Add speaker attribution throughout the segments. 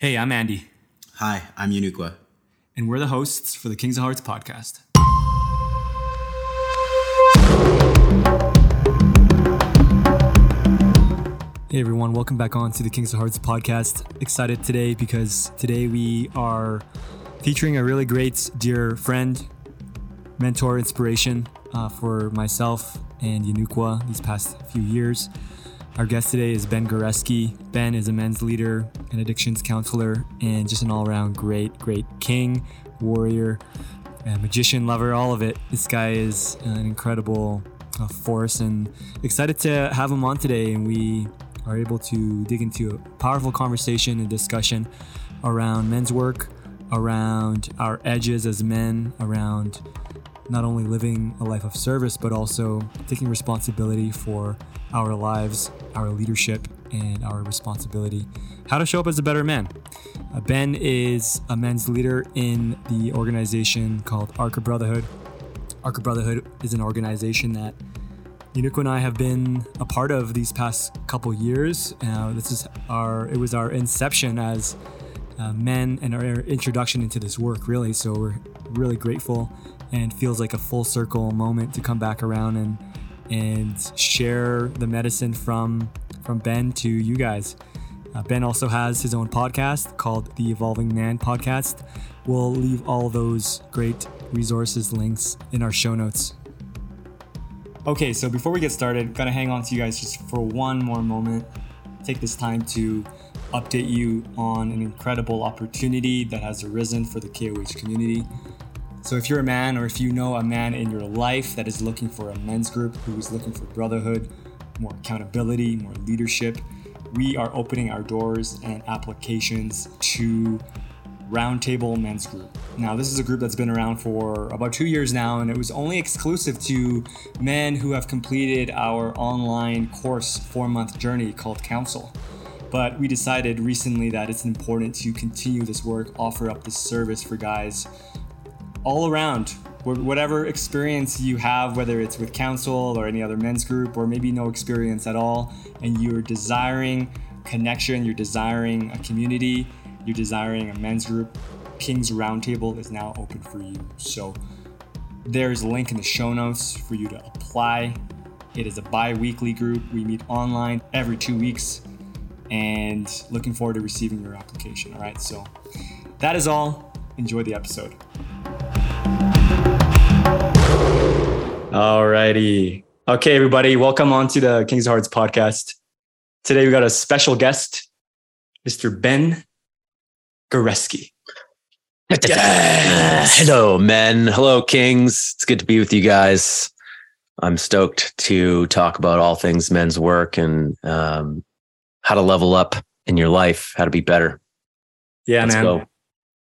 Speaker 1: Hey, I'm Andy,
Speaker 2: Hi, I'm Yenukwa.
Speaker 1: and we're the hosts for the Kings of Hearts podcast. Hey everyone, welcome back on to the Kings of Hearts podcast. Excited today because today we are featuring a really great dear friend, mentor, inspiration uh, for myself and Yenukwa these past few years. Our guest today is Ben Goresky. Ben is a men's leader, an addictions counselor, and just an all around great, great king, warrior, uh, magician, lover, all of it. This guy is an incredible uh, force and excited to have him on today. And we are able to dig into a powerful conversation and discussion around men's work, around our edges as men, around not only living a life of service, but also taking responsibility for our lives, our leadership, and our responsibility. How to show up as a better man. Uh, ben is a men's leader in the organization called Arka Brotherhood. Arka Brotherhood is an organization that Yenukwa and I have been a part of these past couple years. Uh, this is our it was our inception as uh, men and our introduction into this work, really. So we're really grateful and feels like a full circle moment to come back around and and share the medicine from from Ben to you guys. Uh, ben also has his own podcast called the Evolving Man Podcast. We'll leave all those great resources links in our show notes. Okay, so before we get started, gotta hang on to you guys just for one more moment. Take this time to update you on an incredible opportunity that has arisen for the KOH community. So, if you're a man or if you know a man in your life that is looking for a men's group, who is looking for brotherhood, more accountability, more leadership, we are opening our doors and applications to Roundtable Men's Group. Now, this is a group that's been around for about two years now, and it was only exclusive to men who have completed our online course four month journey called Counsel. But we decided recently that it's important to continue this work, offer up this service for guys all around. Whatever experience you have, whether it's with counsel or any other men's group, or maybe no experience at all, and you're desiring connection, you're desiring a community, you're desiring a men's group, King's Roundtable is now open for you. So there's a link in the show notes for you to apply. It is a bi weekly group. We meet online every two weeks and looking forward to receiving your application. All right, so that is all. Enjoy the episode. Alrighty. Okay, everybody, welcome on to the Kings of Hearts podcast. Today we got a special guest, Mr. Ben Goresky.
Speaker 3: Uh, hello, men. Hello, kings. It's good to be with you guys. I'm stoked to talk about all things men's work and um, how to level up in your life, how to be better.
Speaker 1: Yeah,
Speaker 3: Let's
Speaker 1: man.
Speaker 3: go.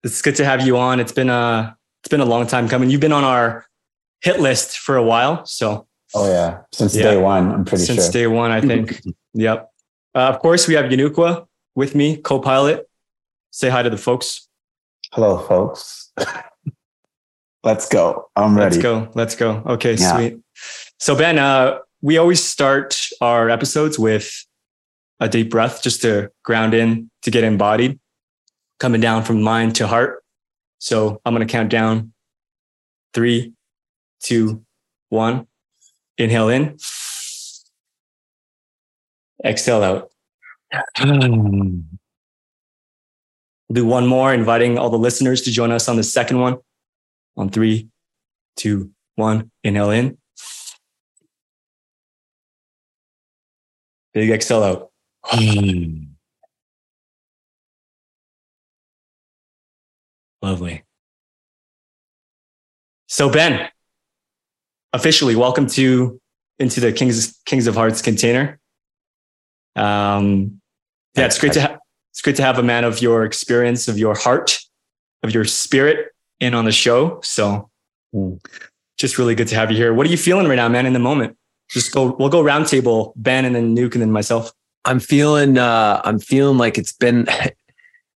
Speaker 1: It's good to have you on. It's been a it's been a long time coming. You've been on our hit list for a while, so
Speaker 4: Oh yeah, since
Speaker 1: Yeah.
Speaker 4: day one, I'm pretty
Speaker 1: since
Speaker 4: sure.
Speaker 1: Since day one, I think. yep. Uh, of course, we have Yenukwa with me, co-pilot. Say hi to the folks.
Speaker 4: Hello, folks. Let's go. I'm ready.
Speaker 1: Let's go. Let's go. Okay,
Speaker 4: Yeah.
Speaker 1: sweet. So Ben, uh, we always start our episodes with a deep breath just to ground in, to get embodied, coming down from mind to heart. So I'm gonna count down three, two, one. Inhale in. Exhale out. We'll do one more, inviting all the listeners to join us on the second one. On three, two, one. Inhale in. Big exhale out. Hmm. Lovely. So Ben, officially welcome to into the Kings Kings of Hearts container. Um, yeah, it's great to have it's great to have a man of your experience, of your heart, of your spirit in on the show. So
Speaker 4: Mm.
Speaker 1: just really good to have you here. What are you feeling right now, man, in the moment? Just go, we'll go roundtable, Ben and then Nuke and then myself.
Speaker 3: I'm feeling uh I'm feeling like it's been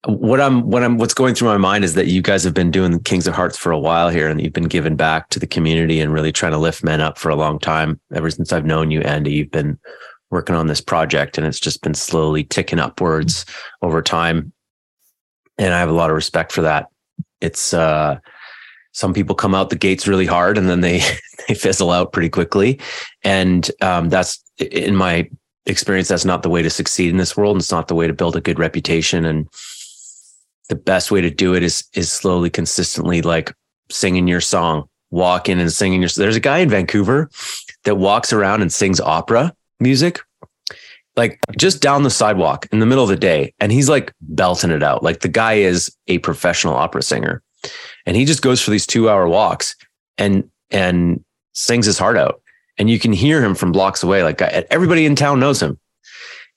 Speaker 3: what I'm what I'm what's going through my mind is that you guys have been doing Kings of Hearts for a while here and you've been giving back to the community and really trying to lift men up for a long time. Ever since I've known you, Andy, you've been working on this project and it's just been slowly ticking upwards over time. and I have a lot of respect for that. It's uh, some people come out the gates really hard and then they they fizzle out pretty quickly, and um, that's in my experience. That's not the way to succeed in this world. And it's not the way to build a good reputation. And the best way to do it is is slowly, consistently, like singing your song, walking and singing your. There's a guy in Vancouver that walks around and sings opera music like just down the sidewalk in the middle of the day and he's like belting it out like the guy is a professional opera singer and he just goes for these 2 hour walks and and sings his heart out and you can hear him from blocks away like everybody in town knows him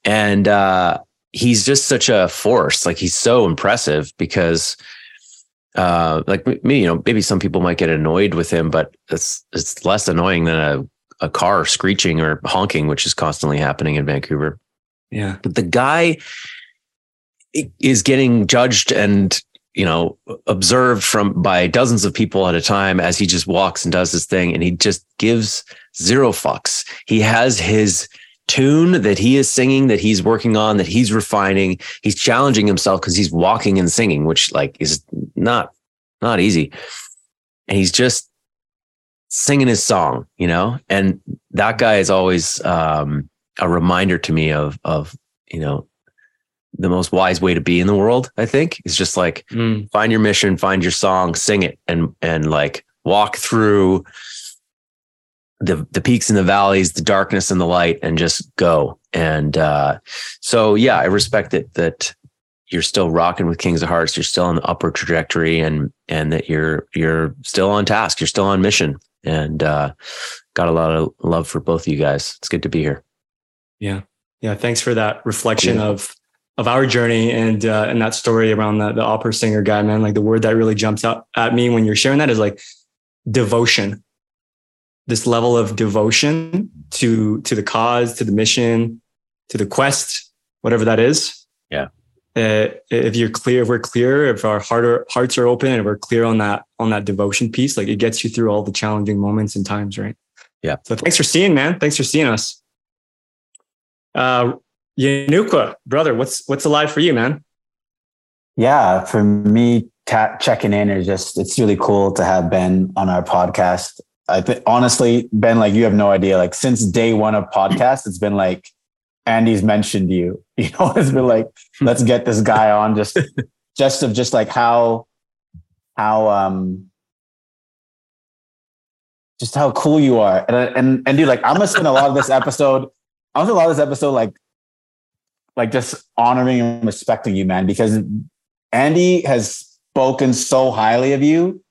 Speaker 3: and uh he's just such a force like he's so impressive because uh like me you know maybe some people might get annoyed with him but it's it's less annoying than a a car screeching or honking, which is constantly happening in Vancouver.
Speaker 1: Yeah.
Speaker 3: But the guy is getting judged and, you know, observed from by dozens of people at a time as he just walks and does his thing. And he just gives zero fucks. He has his tune that he is singing, that he's working on, that he's refining. He's challenging himself because he's walking and singing, which like is not, not easy. And he's just singing his song, you know, and that guy is always um, a reminder to me of of you know the most wise way to be in the world. I think is just like mm. find your mission, find your song, sing it, and and like walk through the the peaks and the valleys, the darkness and the light, and just go. And uh, so, yeah, I respect it that you're still rocking with Kings of Hearts. You're still on the upward trajectory, and and that you're you're still on task. You're still on mission and uh, got a lot of love for both of you guys. It's good to be here.
Speaker 1: Yeah, yeah. Thanks for that reflection yeah. of of our journey and uh, and that story around the the opera singer guy, man. Like the word that really jumps out at me when you're sharing that is like devotion. This level of devotion to to the cause, to the mission, to the quest, whatever that is.
Speaker 3: Yeah
Speaker 1: uh, if you're clear, if we're clear, if our heart are, hearts are open and we're clear on that on that devotion piece, like it gets you through all the challenging moments and times, right?
Speaker 3: Yeah.
Speaker 1: So thanks for seeing, man. Thanks for seeing us. Uh, Yenukwa, brother, what's what's alive for you, man?
Speaker 4: Yeah, for me, checking in is just it's really cool to have Ben on our podcast. I think honestly, Ben, like you have no idea. Like since day one of podcast, it's been like Andy's mentioned you. You know, it's been like, let's get this guy on just just of just like how how um just how cool you are. And and and dude, like I'm gonna spend a lot of this episode, I'm gonna spend a lot of this episode like like just honoring and respecting you, man, because Andy has spoken so highly of you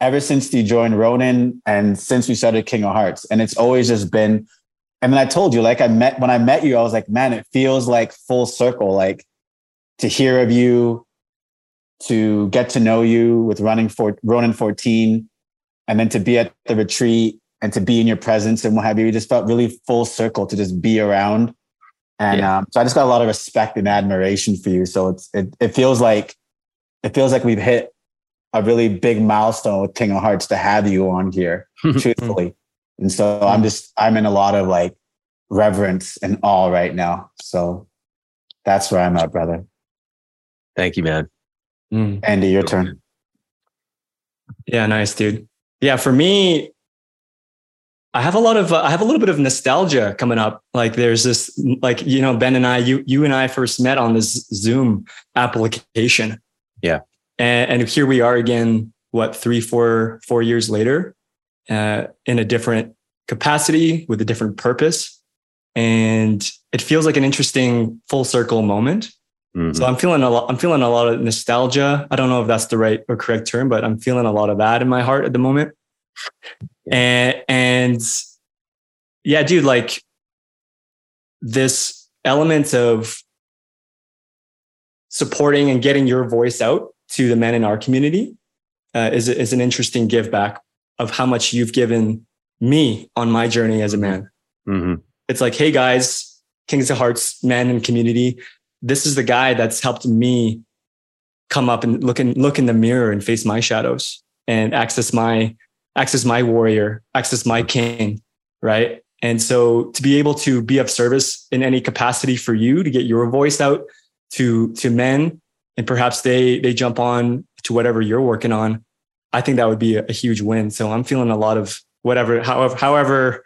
Speaker 4: ever since you joined Ronin and since we started King of Hearts. And it's always just been and then I told you, like I met when I met you, I was like, man, it feels like full circle, like to hear of you, to get to know you with running for Ronin 14, and then to be at the retreat and to be in your presence and what have you. It just felt really full circle to just be around. And yeah. um, so I just got a lot of respect and admiration for you. So it's it, it feels like it feels like we've hit a really big milestone with King of Hearts to have you on here, truthfully. And so I'm just, I'm in a lot of like reverence and awe right now. So that's where I'm at, brother.
Speaker 3: Thank you, man.
Speaker 4: Mm. Andy, your turn.
Speaker 1: Yeah, nice, dude. Yeah, for me, I have a lot of, uh, I have a little bit of nostalgia coming up. Like there's this, like, you know, Ben and I, you, you and I first met on this Zoom application.
Speaker 3: Yeah.
Speaker 1: And, and here we are again, what, three, four, four years later uh, in a different capacity with a different purpose. And it feels like an interesting full circle moment. Mm-hmm. So I'm feeling a lot, I'm feeling a lot of nostalgia. I don't know if that's the right or correct term, but I'm feeling a lot of that in my heart at the moment. And, and yeah, dude, like this element of supporting and getting your voice out to the men in our community uh, is, is an interesting give back of how much you've given me on my journey as a man. Mm-hmm. It's like, hey guys, Kings of Hearts men and community, this is the guy that's helped me come up and look in look in the mirror and face my shadows and access my access my warrior, access my king, right? And so to be able to be of service in any capacity for you to get your voice out to to men and perhaps they they jump on to whatever you're working on, I think that would be a, a huge win. So I'm feeling a lot of whatever, however, however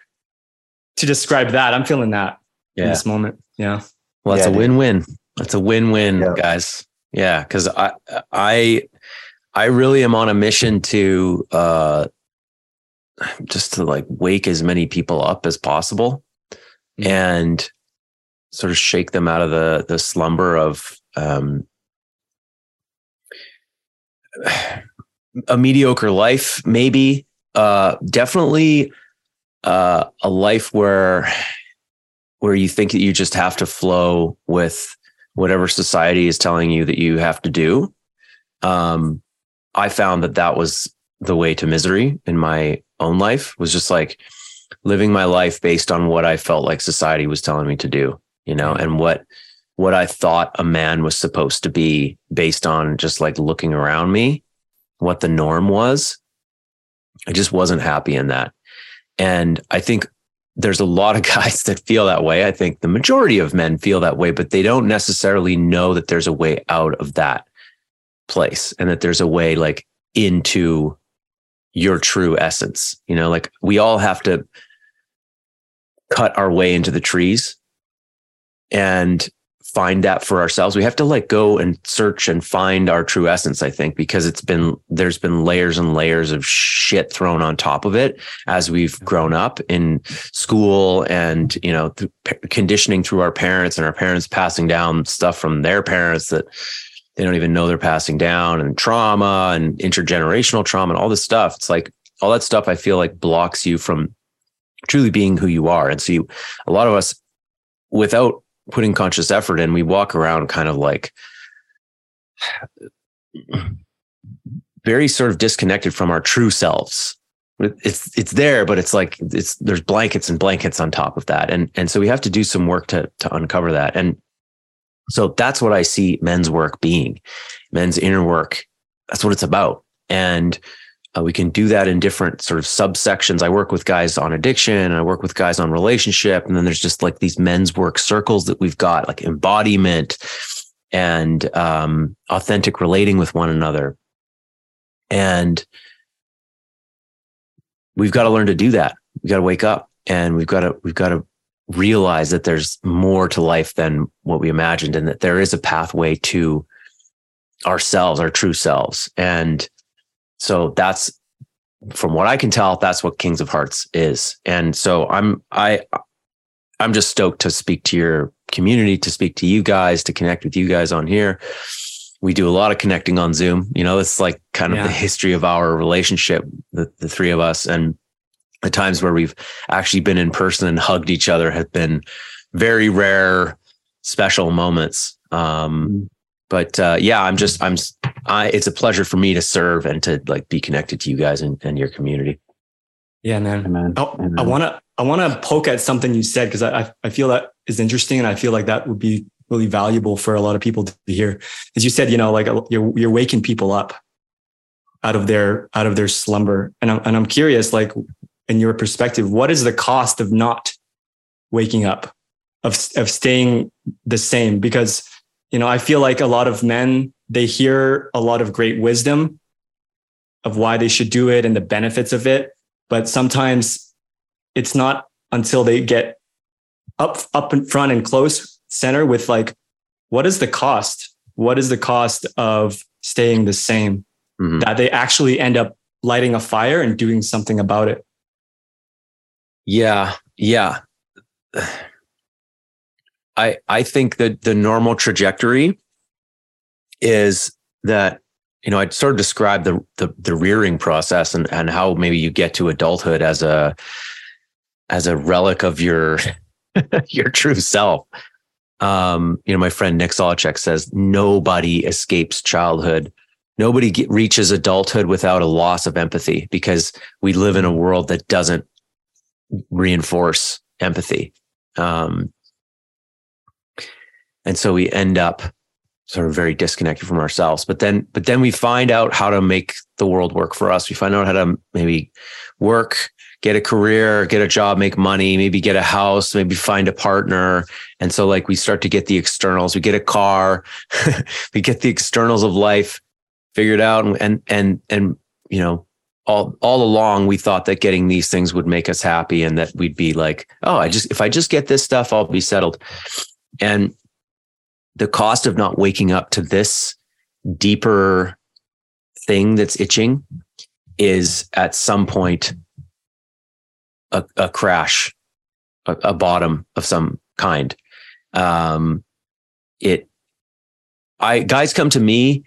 Speaker 1: to describe that, I'm feeling that
Speaker 3: Yeah.
Speaker 1: in this moment. Yeah.
Speaker 3: Well, it's
Speaker 4: Yeah,
Speaker 3: a win-win. It's a win-win,
Speaker 4: Yeah.
Speaker 3: guys. Yeah, because I, I, I really am on a mission to, uh, just to like wake as many people up as possible,
Speaker 1: Mhm.
Speaker 3: and sort of shake them out of the the slumber of um, a mediocre life. Maybe, uh, definitely, uh, a life where where you think that you just have to flow with whatever society is telling you that you have to do. Um, I found that that was the way to misery in my own life was just like living my life based on what I felt like society was telling me to do, you know, and what what I thought a man was supposed to be based on just like looking around me, what the norm was. I just wasn't happy in that. And I think there's a lot of guys that feel that way. I think the majority of men feel that way, but they don't necessarily know that there's a way out of that place and that there's a way like into your true essence. You know, like we all have to cut our way into the trees and find that for ourselves. We have to like go and search and find our true essence, I think, because it's been, there's been layers and layers of shit thrown on top of it as we've grown up in school and, you know, th- conditioning through our parents and our parents passing down stuff from their parents that they don't even know they're passing down and trauma and intergenerational trauma and all this stuff. It's like all that stuff I feel like blocks you from truly being who you are. And so you, a lot of us without putting conscious effort in, we walk around kind of like very sort of disconnected from our true selves. It's it's there, but it's like it's there's blankets and blankets on top of that, and and so we have to do some work to to uncover that. And so that's what I see men's work being, men's inner work. That's what it's about, and uh, we can do that in different sort of subsections. I work with guys on addiction, I work with guys on relationship, and then there's just like these men's work circles that we've got, like embodiment and um, authentic relating with one another. And we've got to learn to do that. We've got to wake up, and we've got to we've got to realize that there's more to life than what we imagined, and that there is a pathway to ourselves, our true selves, and so that's from what I can tell, that's what Kings of Hearts is. And so I'm I I'm just stoked to speak to your community, to speak to you guys, to connect with you guys on here. We do a lot of connecting on Zoom. You know, it's like kind of
Speaker 1: Yeah.
Speaker 3: the history of our relationship, the, the three of us. And the times where we've actually been in person and hugged each other have been very rare, special moments. Um, but uh, yeah, I'm just I'm I, it's a pleasure for me to serve and to like be connected to you guys and, and your community.
Speaker 1: Yeah, man.
Speaker 4: Amen.
Speaker 1: Oh,
Speaker 4: Amen.
Speaker 1: I want to I want to poke at something you said because I, I I feel that is interesting and I feel like that would be really valuable for a lot of people to hear. As you said, you know, like uh, you're you're waking people up out of their out of their slumber, and I'm and I'm curious, like in your perspective, what is the cost of not waking up, of of staying the same? Because you know, I feel like a lot of men they hear a lot of great wisdom of why they should do it and the benefits of it, but sometimes it's not until they get up up in front and close center with like what is the cost what is the cost of staying the same
Speaker 3: Mhm.
Speaker 1: that they actually end up lighting a fire and doing something about it
Speaker 3: Yeah, yeah. I I think that the normal trajectory is that you know I'd sort of describe the the, the rearing process and and how maybe you get to adulthood as a as a relic of your your true self. Um, you know, my friend Nick Solachek says nobody escapes childhood. Nobody get, reaches adulthood without a loss of empathy because we live in a world that doesn't reinforce empathy. Um, and so we end up sort of very disconnected from ourselves. But then, but then we find out how to make the world work for us. We find out how to maybe work, get a career, get a job, make money, maybe get a house, maybe find a partner. And so like we start to get the externals, we get a car, we get the externals of life figured out. And, and, and, you know, all, all along we thought that getting these things would make us happy and that we'd be like, oh, I just, if I just get this stuff, I'll be settled. And the cost of not waking up to this deeper thing that's itching is at some point a, a crash, a, a, bottom of some kind. Um, it, I guys come to me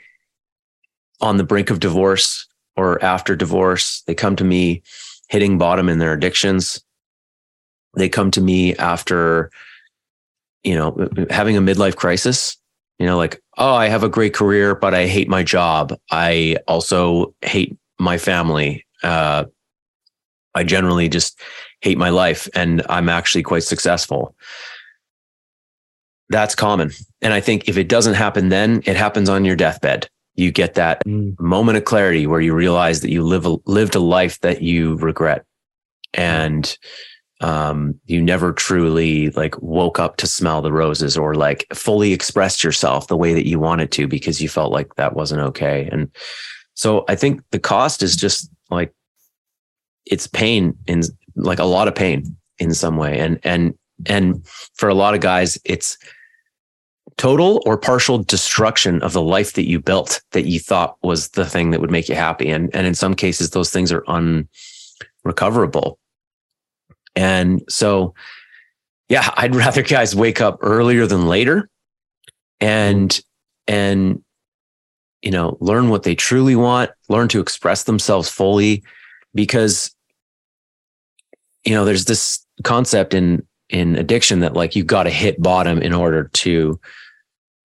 Speaker 3: on the brink of divorce or after divorce. They come to me hitting bottom in their addictions. They come to me after you know, having a midlife crisis, you know, like, oh, I have a great career, but I hate my job. I also hate my family. Uh, I generally just hate my life and I'm actually quite successful. That's common. And I think if it doesn't happen then, it happens on your deathbed. You get that mm. moment of clarity where you realize that you live a, lived a life that you regret. And um, you never truly like woke up to smell the roses or like fully expressed yourself the way that you wanted to because you felt like that wasn't okay. And so I think the cost is just like it's pain in like a lot of pain in some way. And and and for a lot of guys, it's total or partial destruction of the life that you built that you thought was the thing that would make you happy. And and in some cases, those things are unrecoverable. And so, yeah, I'd rather guys wake up earlier than later and, and, you know, learn what they truly want, learn to express themselves fully because, you know, there's this concept in, in addiction that like you've got to hit bottom in order to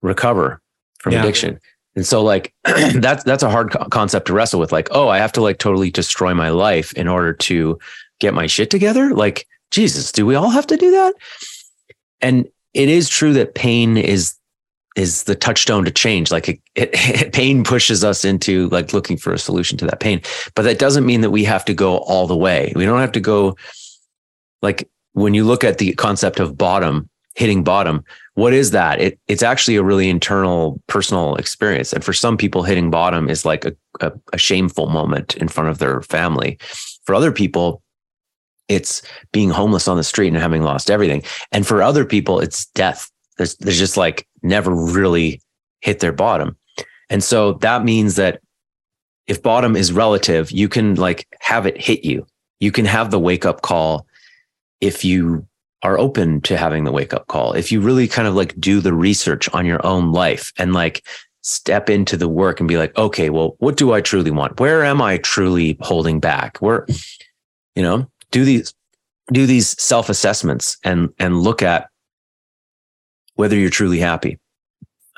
Speaker 3: recover from yeah. addiction. And so like that's that's a hard concept to wrestle with like oh I have to like totally destroy my life in order to get my shit together? Like, Jesus, do we all have to do that? And it is true that pain is is the touchstone to change. Like it, it, pain pushes us into like looking for a solution to that pain, but that doesn't mean that we have to go all the way. We don't have to go like when you look at the concept of bottom, hitting bottom, what is that? It, it's actually a really internal personal experience. And for some people, hitting bottom is like a, a, a shameful moment in front of their family. For other people, it's being homeless on the street and having lost everything. And for other people, it's death. There's, there's just like never really hit their bottom. And so that means that if bottom is relative, you can like have it hit you. You can have the wake up call if you are open to having the wake up call. If you really kind of like do the research on your own life and like step into the work and be like, okay, well, what do I truly want? Where am I truly holding back? Where, you know, do these do these self assessments and and look at whether you're truly happy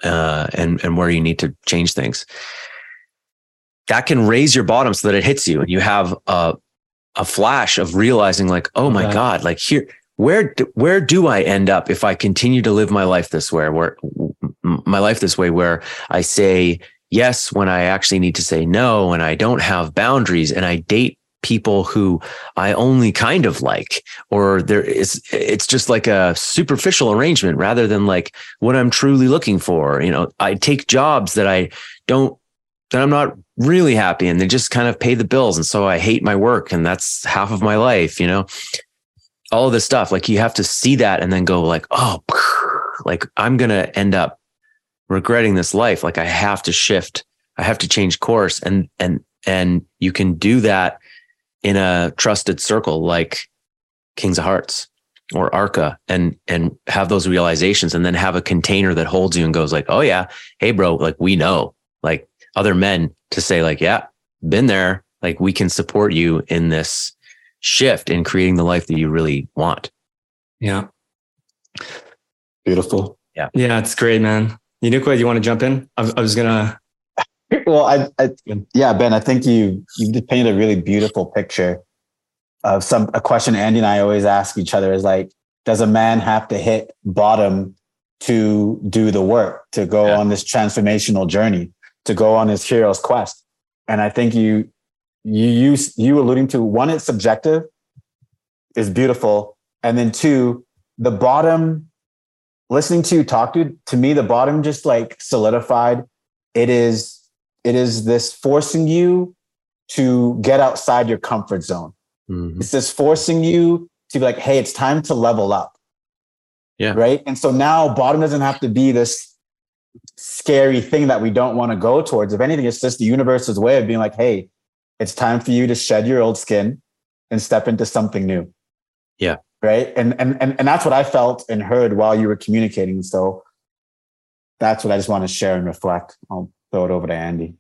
Speaker 3: uh, and and where you need to change things. That can raise your bottom so that it hits you and you have a a flash of realizing like, oh my okay. god, like here where do, where do I end up if I continue to live my life this way where my life this way where I say yes when I actually need to say no and I don't have boundaries and I date people who I only kind of like, or there is, it's just like a superficial arrangement rather than like what I'm truly looking for. You know, I take jobs that I don't, that I'm not really happy and they just kind of pay the bills. And so I hate my work and that's half of my life, you know, all of this stuff. Like you have to see that and then go like, oh, like I'm going to end up regretting this life. Like I have to shift. I have to change course and, and, and you can do that in a trusted circle like Kings of Hearts or Arka and and have those realizations and then have a container that holds you and goes like, "Oh yeah, hey bro, like we know." Like other men to say like, "Yeah, been there. Like we can support you in this shift in creating the life that you really want."
Speaker 1: Yeah.
Speaker 4: Beautiful.
Speaker 1: Yeah. Yeah, it's great, man. Yenukwa, do you want to jump in? I, I was gonna
Speaker 4: well, I, I, yeah, Ben, I think you you just painted a really beautiful picture of some a question Andy and I always ask each other is like, does a man have to hit bottom to do the work, to go
Speaker 3: Yeah.
Speaker 4: on this transformational journey, to go on this hero's quest. And I think you you use you alluding to one, it's subjective, is beautiful. And then two, the bottom, listening to you talk to to me, the bottom just like solidified. It is it is this forcing you to get outside your comfort zone.
Speaker 3: Mhm.
Speaker 4: It's this forcing you to be like, hey, it's time to level up.
Speaker 3: Yeah.
Speaker 4: Right. And so now bottom doesn't have to be this scary thing that we don't want to go towards. If anything, it's just the universe's way of being like, hey, it's time for you to shed your old skin and step into something new.
Speaker 3: Yeah.
Speaker 4: Right. And and and, and that's what I felt and heard while you were communicating. So that's what I just want to share and reflect. I'll throw it over to Andy.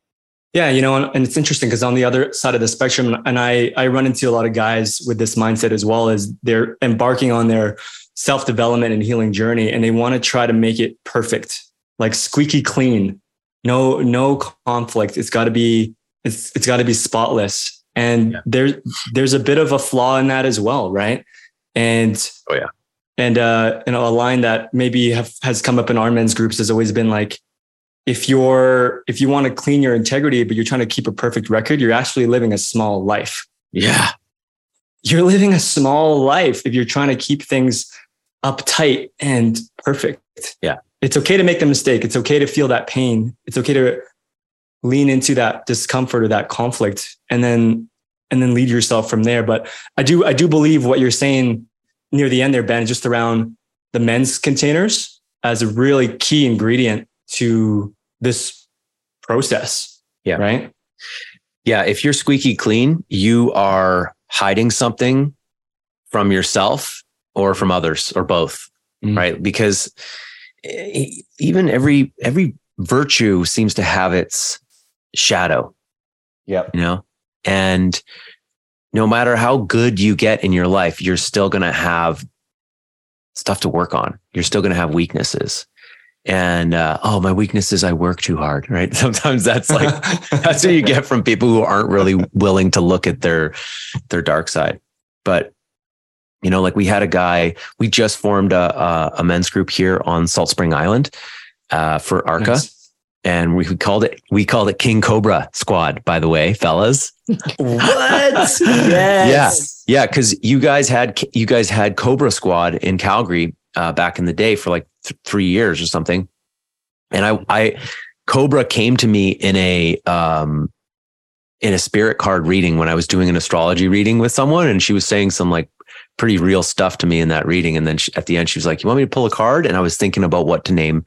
Speaker 1: Yeah, you know, and, and it's interesting because on the other side of the spectrum, and I I run into a lot of guys with this mindset as well as they're embarking on their self development and healing journey, and they want to try to make it perfect, like squeaky clean, no no conflict. It's got to be it's it's got to be spotless, and
Speaker 3: Yeah.
Speaker 1: there there's a bit of a flaw in that as well, right? And
Speaker 3: Oh, yeah.
Speaker 1: and uh, you know, a line that maybe have, has come up in our men's groups has always been like, if you're if you want to clean your integrity but you're trying to keep a perfect record you're actually living a small life.
Speaker 3: Yeah.
Speaker 1: you're living a small life if you're trying to keep things uptight and perfect.
Speaker 3: Yeah.
Speaker 1: it's okay to make the mistake. It's okay to feel that pain. It's okay to lean into that discomfort or that conflict and then and then lead yourself from there. But i do i do believe what you're saying near the end there ben just around the men's containers as a really key ingredient to this process
Speaker 3: Yeah.
Speaker 1: right
Speaker 3: Yeah. If you're squeaky clean, you are hiding something from yourself or from others or both.
Speaker 1: Mm.
Speaker 3: Right. Because even every, every virtue seems to have its shadow,
Speaker 4: Yep.
Speaker 3: you know, and no matter how good you get in your life, you're still going to have stuff to work on. You're still going to have weaknesses. And, uh, oh, my weakness is I work too hard. Right. Sometimes that's like, that's what you get from people who aren't really willing to look at their their dark side but you know like we had a guy we just formed a a, a men's group here on salt spring island uh, for arka
Speaker 1: Nice.
Speaker 3: and we called it we called it king cobra squad by the way fellas
Speaker 1: what
Speaker 3: yes yeah because you guys had you guys had cobra squad in calgary uh, back in the day for like th- three years or something. And i i cobra came to me in a um in a spirit card reading when i was doing an astrology reading with someone and she was saying some like pretty real stuff to me in that reading. And then she, at the end she was like you want me to pull a card? And i was thinking about what to name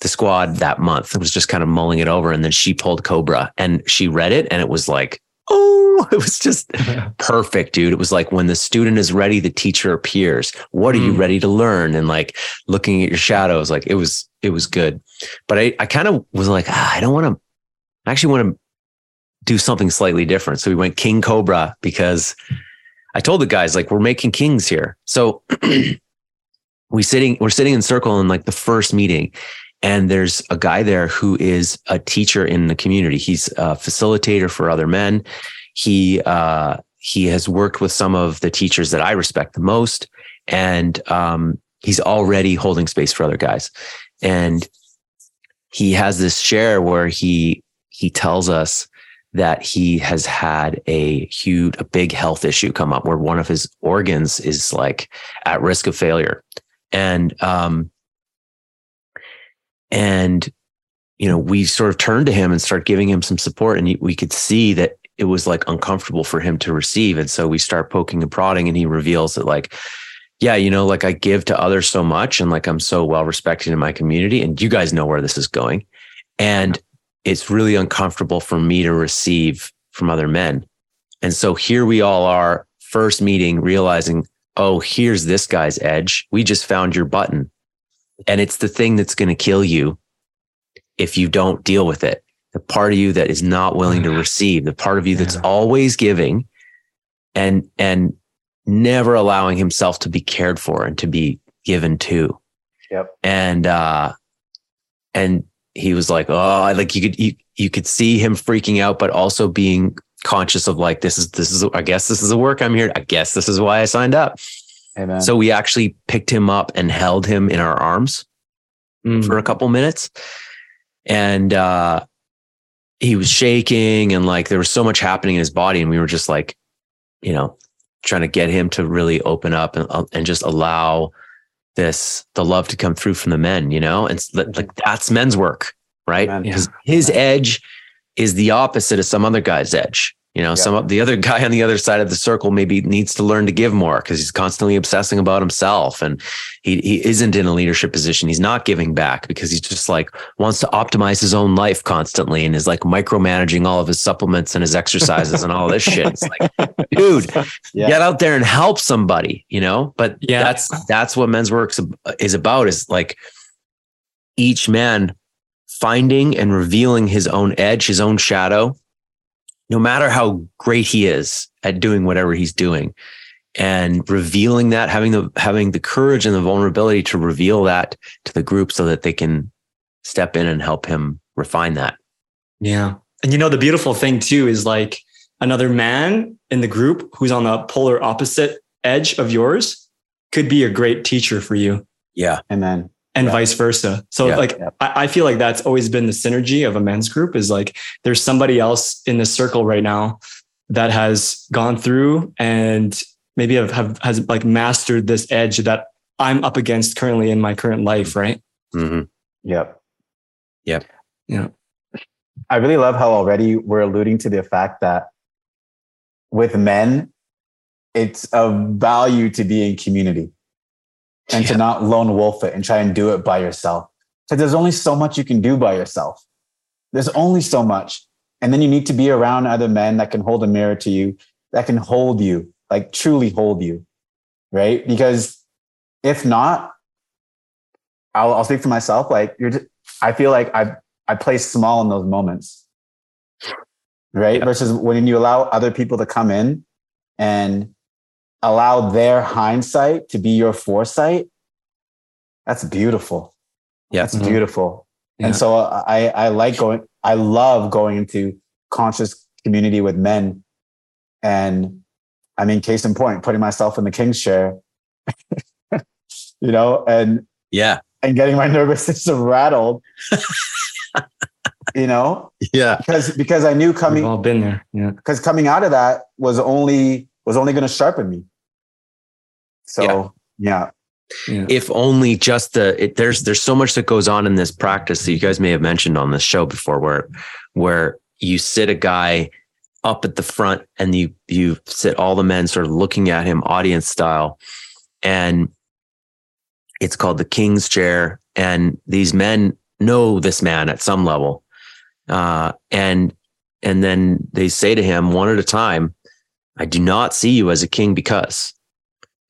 Speaker 3: the squad that month. I was just kind of mulling it over. And then she pulled cobra and she read it and it was like oh it was just perfect, dude. It was like when the student is ready, the teacher appears. What are you
Speaker 1: Mm.
Speaker 3: ready to learn? And like looking at your shadows, like it was, it was good. But I, I kind of was like, ah, I don't want to, I actually want to do something slightly different. So we went King Cobra because I told the guys, like, we're making kings here. So we sitting, we're sitting in circle in like the first meeting. And there's a guy there who is a teacher in the community. He's a facilitator for other men. He uh, he has worked with some of the teachers that I respect the most, and um, he's already holding space for other guys. And he has this share where he he tells us that he has had a huge, a big health issue come up where one of his organs is like at risk of failure, and um, and you know we sort of turned to him and start giving him some support, and we could see that it was like uncomfortable for him to receive. And so we start poking and prodding, and he reveals that, like, yeah, you know, like I give to others so much and like I'm so well respected in my community. And you guys know where this is going. And it's really uncomfortable for me to receive from other men. And so here we all are, first meeting, realizing, oh, here's this guy's edge. We just found your button. And it's the thing that's going to kill you if you don't deal with it the part of you that is not willing to receive, the part of you that's always giving and and never allowing himself to be cared for and to be given to.
Speaker 4: Yep.
Speaker 3: And uh and he was like, oh, like you could you, you could see him freaking out, but also being conscious of like this is this is I guess this is the work I'm here. I guess this is why I signed up.
Speaker 4: Amen.
Speaker 3: So we actually picked him up and held him in our arms
Speaker 1: Mm.
Speaker 3: for a couple minutes. And uh, he was shaking and like there was so much happening in his body. And we were just like, you know, trying to get him to really open up and, uh, and just allow this, the love to come through from the men, you know? And like that's men's work, right?
Speaker 4: Amen.
Speaker 3: Because his edge is the opposite of some other guy's edge. You know,
Speaker 4: Yeah.
Speaker 3: some of the other guy on the other side of the circle maybe needs to learn to give more because he's constantly obsessing about himself and he he isn't in a leadership position. He's not giving back because he's just like wants to optimize his own life constantly and is like micromanaging all of his supplements and his exercises and all this shit. It's like, dude,
Speaker 4: Yeah.
Speaker 3: get out there and help somebody, you know? But
Speaker 1: Yeah.
Speaker 3: that's that's what men's work is about is like each man finding and revealing his own edge, his own shadow, no matter how great he is at doing whatever he's doing and revealing that having the having the courage and the vulnerability to reveal that to the group so that they can step in and help him refine that
Speaker 1: Yeah. And you know, the beautiful thing too is like another man in the group who's on the polar opposite edge of yours could be a great teacher for you
Speaker 3: yeah
Speaker 4: Amen.
Speaker 1: And vice versa. So
Speaker 3: Yeah.
Speaker 1: like
Speaker 4: Yeah.
Speaker 1: I, I feel like that's always been the synergy of a men's group is like there's somebody else in the circle right now that has gone through and maybe have, have has like mastered this edge that I'm up against currently in my current life, right?
Speaker 3: Mm-hmm.
Speaker 4: Yep.
Speaker 3: Yep.
Speaker 1: Yeah.
Speaker 4: I really love how already we're alluding to the fact that with men, it's of value to be in community and to not lone wolf it and try and do it by yourself. Because there's only so much you can do by yourself. There's only so much. And then you need to be around other men that can hold a mirror to you, that can hold you, like truly hold you. Right. Because if not, I'll, I'll speak for myself. Like you're, just, I feel like I, I play small in those moments. Right.
Speaker 3: Yeah.
Speaker 4: Versus when you allow other people to come in and allow their hindsight to be your foresight. That's beautiful.
Speaker 3: yeah
Speaker 4: That's
Speaker 1: Mhm.
Speaker 4: beautiful.
Speaker 1: Yeah.
Speaker 4: And so I, I like going, I love going into conscious community with men. And I mean, case in point, putting myself in the king's chair, you know, and,
Speaker 3: yeah
Speaker 4: and getting my nervous system rattled, you know,
Speaker 3: yeah
Speaker 4: because, because I knew coming
Speaker 1: We've
Speaker 4: coming,
Speaker 1: all been there. Yeah.
Speaker 4: because coming out of that was only, was only going to sharpen me. So yeah.
Speaker 1: Yeah.
Speaker 3: if only just the it, there's there's so much that goes on in this practice that you guys may have mentioned on this show before where where you sit a guy up at the front and you you sit all the men sort of looking at him audience style. And it's called the king's chair. And these men know this man at some level. Uh and and then they say to him one at a time i do not see you as a king because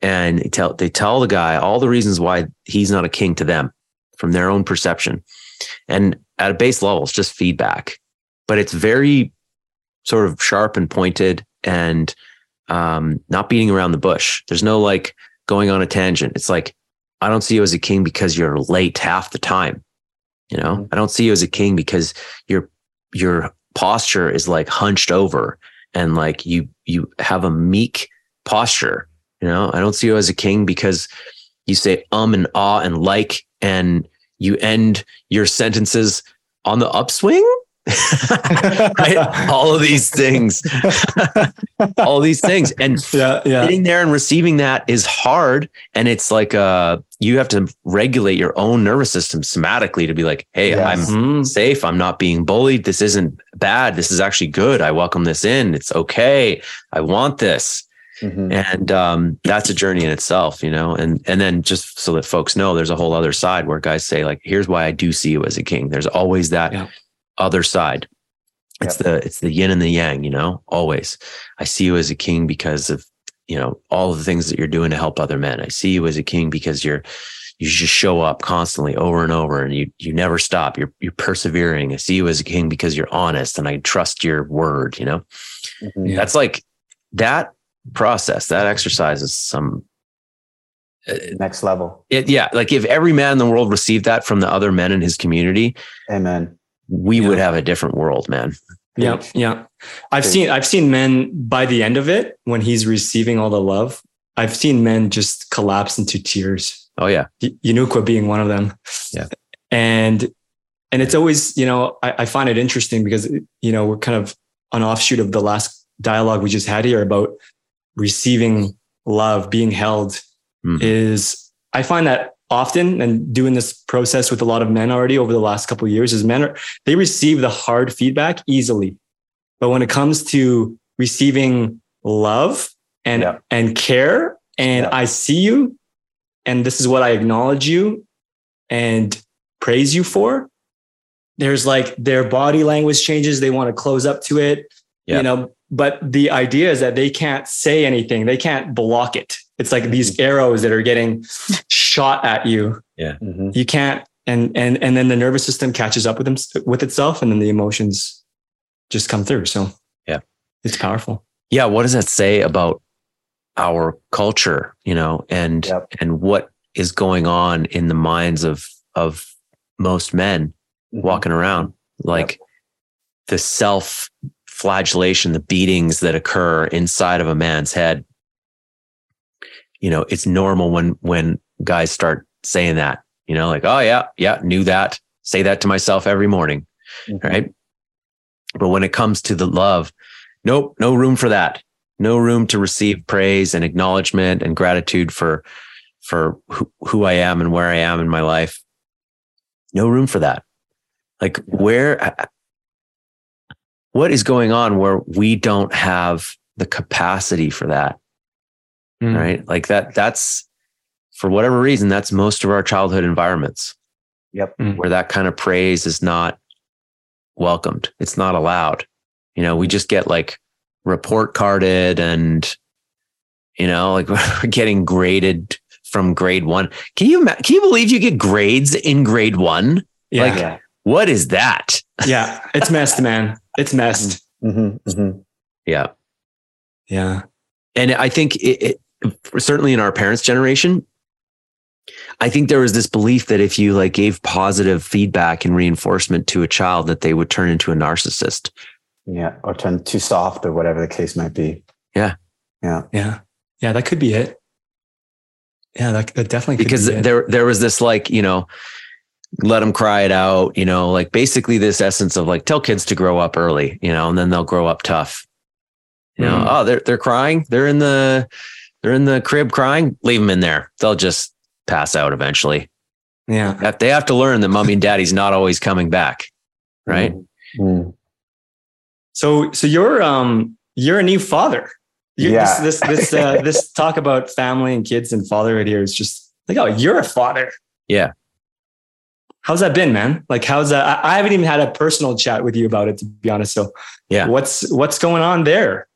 Speaker 3: and they tell they tell the guy all the reasons why he's not a king to them from their own perception and at a base level it's just feedback. But it's very sort of sharp and pointed and um, not beating around the bush. There's no like going on a tangent. It's like i don't see you as a king because you're late half the time you know?
Speaker 4: Mhm.
Speaker 3: i don't see you as a king because your your posture is like hunched over and like you you have a meek posture you know, I don't see you as a king because you say um and ah and like, and you end your sentences on the upswing. right? All of these things, all these things. And
Speaker 1: Yeah. Yeah.
Speaker 3: sitting there and receiving that is hard. And it's like uh you have to regulate your own nervous system somatically to be like, hey,
Speaker 4: Yes.
Speaker 3: I'm
Speaker 1: Mm.
Speaker 3: safe. I'm not being bullied. This isn't bad. This is actually good. I welcome this in. It's okay. I want this
Speaker 4: Mhm.
Speaker 3: and um, that's a journey in itself you know and and then just so that folks know there's a whole other side where guys say like here's why i do see you as a king there's always that
Speaker 1: Yeah.
Speaker 3: other side it's the it's the yin and the yang you know always i see you as a king because of you know all of the things that you're doing to help other men i see you as a king because you're you just show up constantly over and over and you you never stop you're you're persevering i see you as a king because you're honest and i trust your word you know
Speaker 4: Mhm.
Speaker 1: Yeah.
Speaker 3: that's like that process that exercise is some uh,
Speaker 4: Next level.
Speaker 3: it, yeah like if every man in the world received that from the other men in his community
Speaker 4: Amen.
Speaker 3: we
Speaker 1: Yeah.
Speaker 3: would have a different world man
Speaker 1: Yeah, yeah. I've seen I've seen men by the end of it when he's receiving all the love. I've seen men just collapse into tears.
Speaker 3: oh yeah
Speaker 1: Y- Yenukwa being one of them.
Speaker 3: Yeah.
Speaker 1: and and it's always you know I, I find it interesting because you know we're kind of an offshoot of the last dialogue we just had here about receiving love being held
Speaker 3: Mhm.
Speaker 1: is i find that often and doing this process with a lot of men already over the last couple of years is men are they receive the hard feedback easily but when it comes to receiving love and
Speaker 4: Yeah.
Speaker 1: and care and
Speaker 4: Yeah.
Speaker 1: i see you and this is what i acknowledge you and praise you for there's like their body language changes they want to close up to it
Speaker 3: Yeah.
Speaker 1: you know but the idea is that they can't say anything. They can't block it. It's like these arrows that are getting shot at you.
Speaker 4: Mhm.
Speaker 1: you can't and and and then the nervous system catches up with them with itself and then the emotions just come through. So
Speaker 3: Yeah.
Speaker 1: it's powerful.
Speaker 3: Yeah. What does that say about our culture you know and
Speaker 4: Yep.
Speaker 3: and what is going on in the minds of of most men
Speaker 4: Mhm.
Speaker 3: walking around? Like the self flagellation the beatings that occur inside of a man's head. You know it's normal when when guys start saying that you know like oh yeah yeah knew that. Say that to myself every morning.
Speaker 4: Mhm.
Speaker 3: right? But when it comes to the love nope no room for that. No room to receive praise and acknowledgement and gratitude for for who, who i am and where i am in my life. No room for that. Like where what is going on where we don't have the capacity for that
Speaker 1: Mm.
Speaker 3: right? Like that that's for whatever reason that's most of our childhood environments.
Speaker 4: Yep.
Speaker 3: where that kind of praise is not welcomed. It's not allowed. You know we just get like report carded and you know like we're getting graded from grade 1 can you can you believe you get grades in grade 1
Speaker 1: yeah.
Speaker 3: Like-
Speaker 4: Yeah.
Speaker 3: what is that?
Speaker 1: Yeah. It's messed man it's messed
Speaker 4: Mhm. Mhm.
Speaker 3: yeah
Speaker 1: yeah
Speaker 3: and I think it, it, certainly in our parents' generation, I think there was this belief that if you like gave positive feedback and reinforcement to a child, that they would turn into a narcissist.
Speaker 4: Yeah. Or turn too soft or whatever the case might be.
Speaker 3: Yeah.
Speaker 4: Yeah.
Speaker 1: yeah yeah that could be it yeah that, that definitely could
Speaker 3: Because
Speaker 1: be it.
Speaker 3: there, there was this like you know, let them cry it out. You know, like basically this essence of like tell kids to grow up early. You know, and then they'll grow up tough. You know,
Speaker 1: Mm.
Speaker 3: oh they're they're crying. They're in the they're in the crib crying. Leave them in there. They'll just pass out eventually.
Speaker 1: yeah
Speaker 3: They have to learn that mommy and daddy's not always coming back. Right.
Speaker 4: Mhm.
Speaker 1: So so you're um you're a new father. you
Speaker 4: Yeah.
Speaker 1: This this this, uh, this talk about family and kids and fatherhood here is just like oh you're a father.
Speaker 3: Yeah.
Speaker 1: How's that been, man? Like how's that? I, haven't even had a personal chat with you about it to be honest. So
Speaker 3: Yeah.
Speaker 1: what's what's going on there?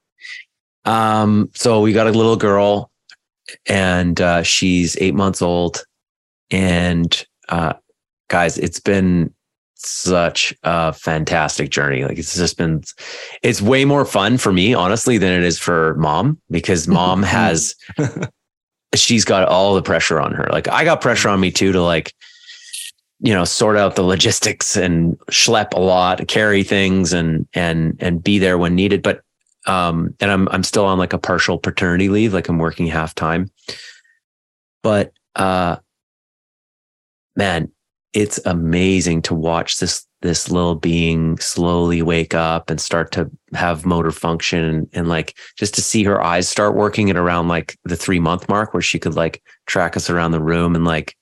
Speaker 3: Um, so we got a little girl and uh, she's eight months old. And uh, guys, it's been such a fantastic journey. Like it's just been, it's way more fun for me, honestly, than it is for mom because mom has, she's got all the pressure on her. Like I got pressure on me too to like, you know, sort out the logistics and schlep a lot, carry things and, and, and be there when needed. But um and i'm i'm still on like a partial paternity leave like i'm working half time but uh man it's amazing to watch this this little being slowly wake up and start to have motor function and, and like just to see her eyes start working at around like the three month mark where she could like track us around the room and like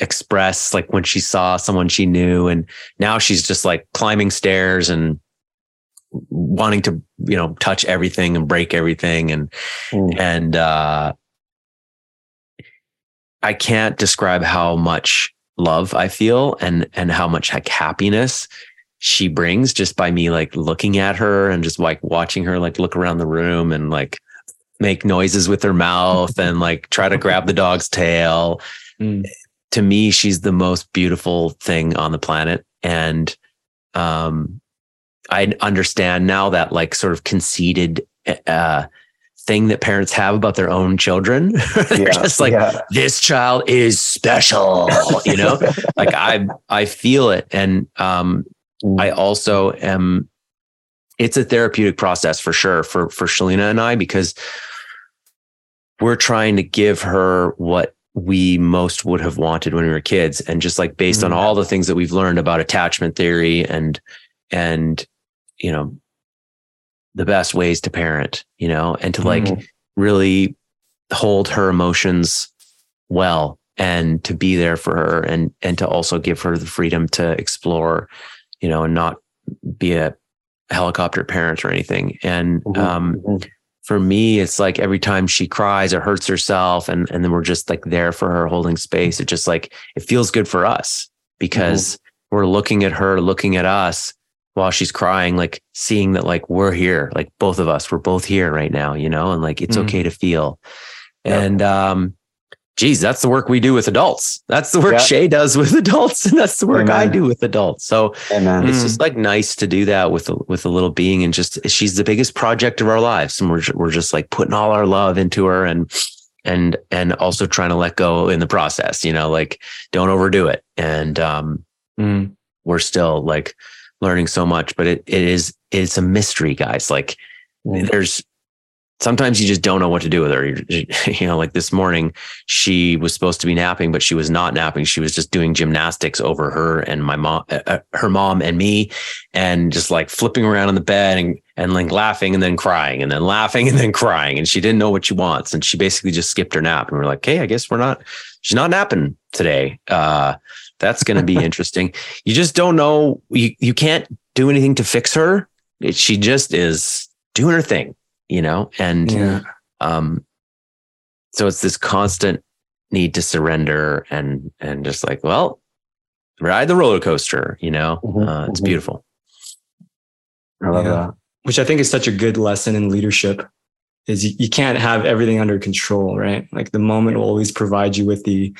Speaker 3: express like when she saw someone she knew and now she's just like climbing stairs and wanting to you know touch everything and break everything and
Speaker 4: Mm.
Speaker 3: and uh i can't describe how much love i feel and and how much like happiness she brings just by me like looking at her and just like watching her like look around the room and like make noises with her mouth and like try to grab the dog's tail
Speaker 1: Mm.
Speaker 3: To me she's the most beautiful thing on the planet and um i understand now that like sort of conceited uh thing that parents have about their own children they're
Speaker 4: Yeah.
Speaker 3: just like
Speaker 4: Yeah.
Speaker 3: this child is special you know like i i feel it and um
Speaker 4: Mm.
Speaker 3: i also am it's a therapeutic process for sure for for Sheleana and I because we're trying to give her what we most would have wanted when we were kids and just like based mm-hmm. on all the things that we've learned about attachment theory and and you know the best ways to parent you know and to like mm-hmm. really hold her emotions well and to be there for her and and to also give her the freedom to explore you know and not be a helicopter parent or anything and mm-hmm. um mm-hmm for me, it's like every time she cries or hurts herself, and and then we're just like there for her, holding space. It just like it feels good for us because mm-hmm. we're looking at her, looking at us while she's crying, like seeing that like we're here, like both of us, we're both here right now, you know, and like it's mm-hmm. okay to feel. And um, geez, that's the work we do with adults. That's the work yep. Shay does with adults, and that's the work Amen. I do with adults. So Amen. it's just like nice to do that with a, with a little being, and just she's the biggest project of our lives, and we're we're just like putting all our love into her, and and and also trying to let go in the process. You know, like don't overdo it, and um, mm. we're still like learning so much, but it it is it's a mystery, guys. Like mm. there's sometimes you just don't know what to do with her. You know, like this morning, she was supposed to be napping, but she was not napping. She was just doing gymnastics over her and my mom, uh, uh, her mom and me, and just like flipping around on the bed and and like laughing and then crying and then laughing and then crying. And she didn't know what she wants, and she basically just skipped her nap. And we're like, hey, I guess we're not. She's not napping today. Uh, that's going to be interesting. You just don't know. You you can't do anything to fix her. It, she just is doing her thing you know, and yeah. um, so it's this constant need to surrender and and just like, well, ride the roller coaster, you know. Mm-hmm. Uh, it's mm-hmm. beautiful.
Speaker 1: I love yeah. that. Which I think is such a good lesson in leadership is you, you can't have everything under control, right? Like the moment will always provide you with the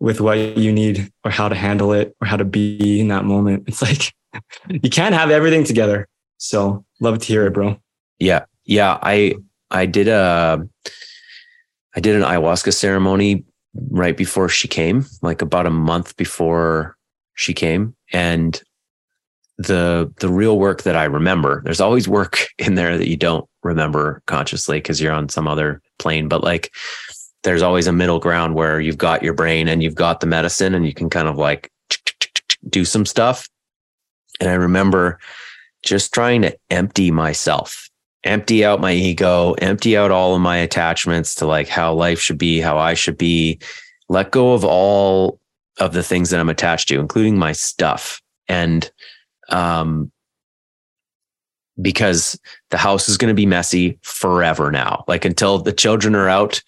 Speaker 1: with what you need or how to handle it or how to be in that moment. It's like you can't have everything together. So love to hear it, bro.
Speaker 3: Yeah. Yeah, I I did a I did an ayahuasca ceremony right before she came, like about a month before she came, and the the real work that I remember. There's always work in there that you don't remember consciously because you're on some other plane, but like there's always a middle ground where you've got your brain and you've got the medicine and you can kind of like do some stuff. And I remember just trying to empty myself empty out my ego, empty out all of my attachments to like how life should be, how I should be, let go of all of the things that I'm attached to, including my stuff. And um because the house is going to be messy forever now. Like until the children are out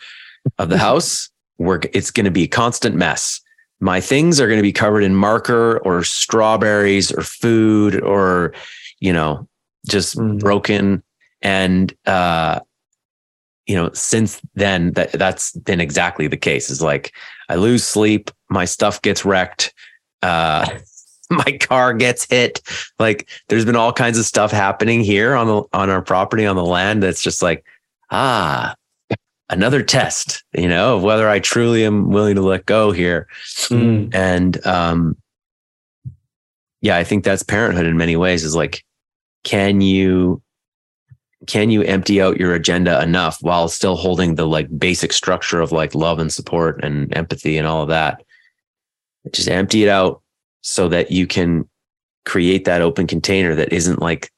Speaker 3: of the house, we're it's going to be a constant mess. My things are going to be covered in marker or strawberries or food or you know just mm. broken and uh you know since then that that's been exactly the case. Is like i lose sleep my stuff gets wrecked uh my car gets hit. Like there's been all kinds of stuff happening here on the on our property on the land that's just like ah another test you know of whether i truly am willing to let go here. Mm. and um yeah i think that's parenthood in many ways is like can you can you empty out your agenda enough while still holding the like basic structure of like love and support and empathy and all of that just empty it out so that you can create that open container that isn't like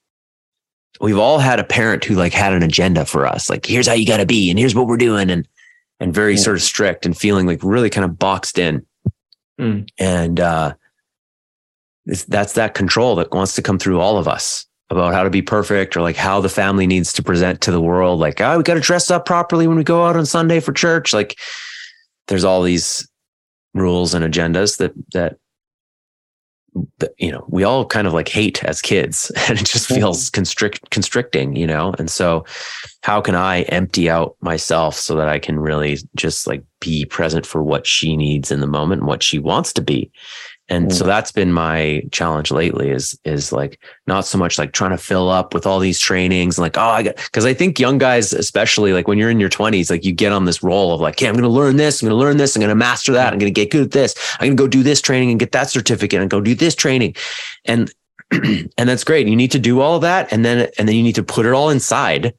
Speaker 3: we've all had a parent who like had an agenda for us like here's how you got to be and here's what we're doing and and very yeah. sort of strict and feeling like really kind of boxed in mm. and uh that's that control that wants to come through all of us about how to be perfect or like how the family needs to present to the world. Like, oh, we got to dress up properly when we go out on Sunday for church. Like, there's all these rules and agendas that, that, that you know, we all kind of like hate as kids and it just mm-hmm. feels constrict, constricting, you know? And so how can I empty out myself so that I can really just like be present for what she needs in the moment and what she wants to be? And mm. so that's been my challenge lately is is like not so much like trying to fill up with all these trainings and like oh i got because i think young guys especially like when you're in your 20s like you get on this role of like hey i'm gonna learn this i'm gonna learn this i'm gonna master that i'm gonna get good at this i'm gonna go do this training and get that certificate and go do this training. And and that's great. You need to do all of that and then and then you need to put it all inside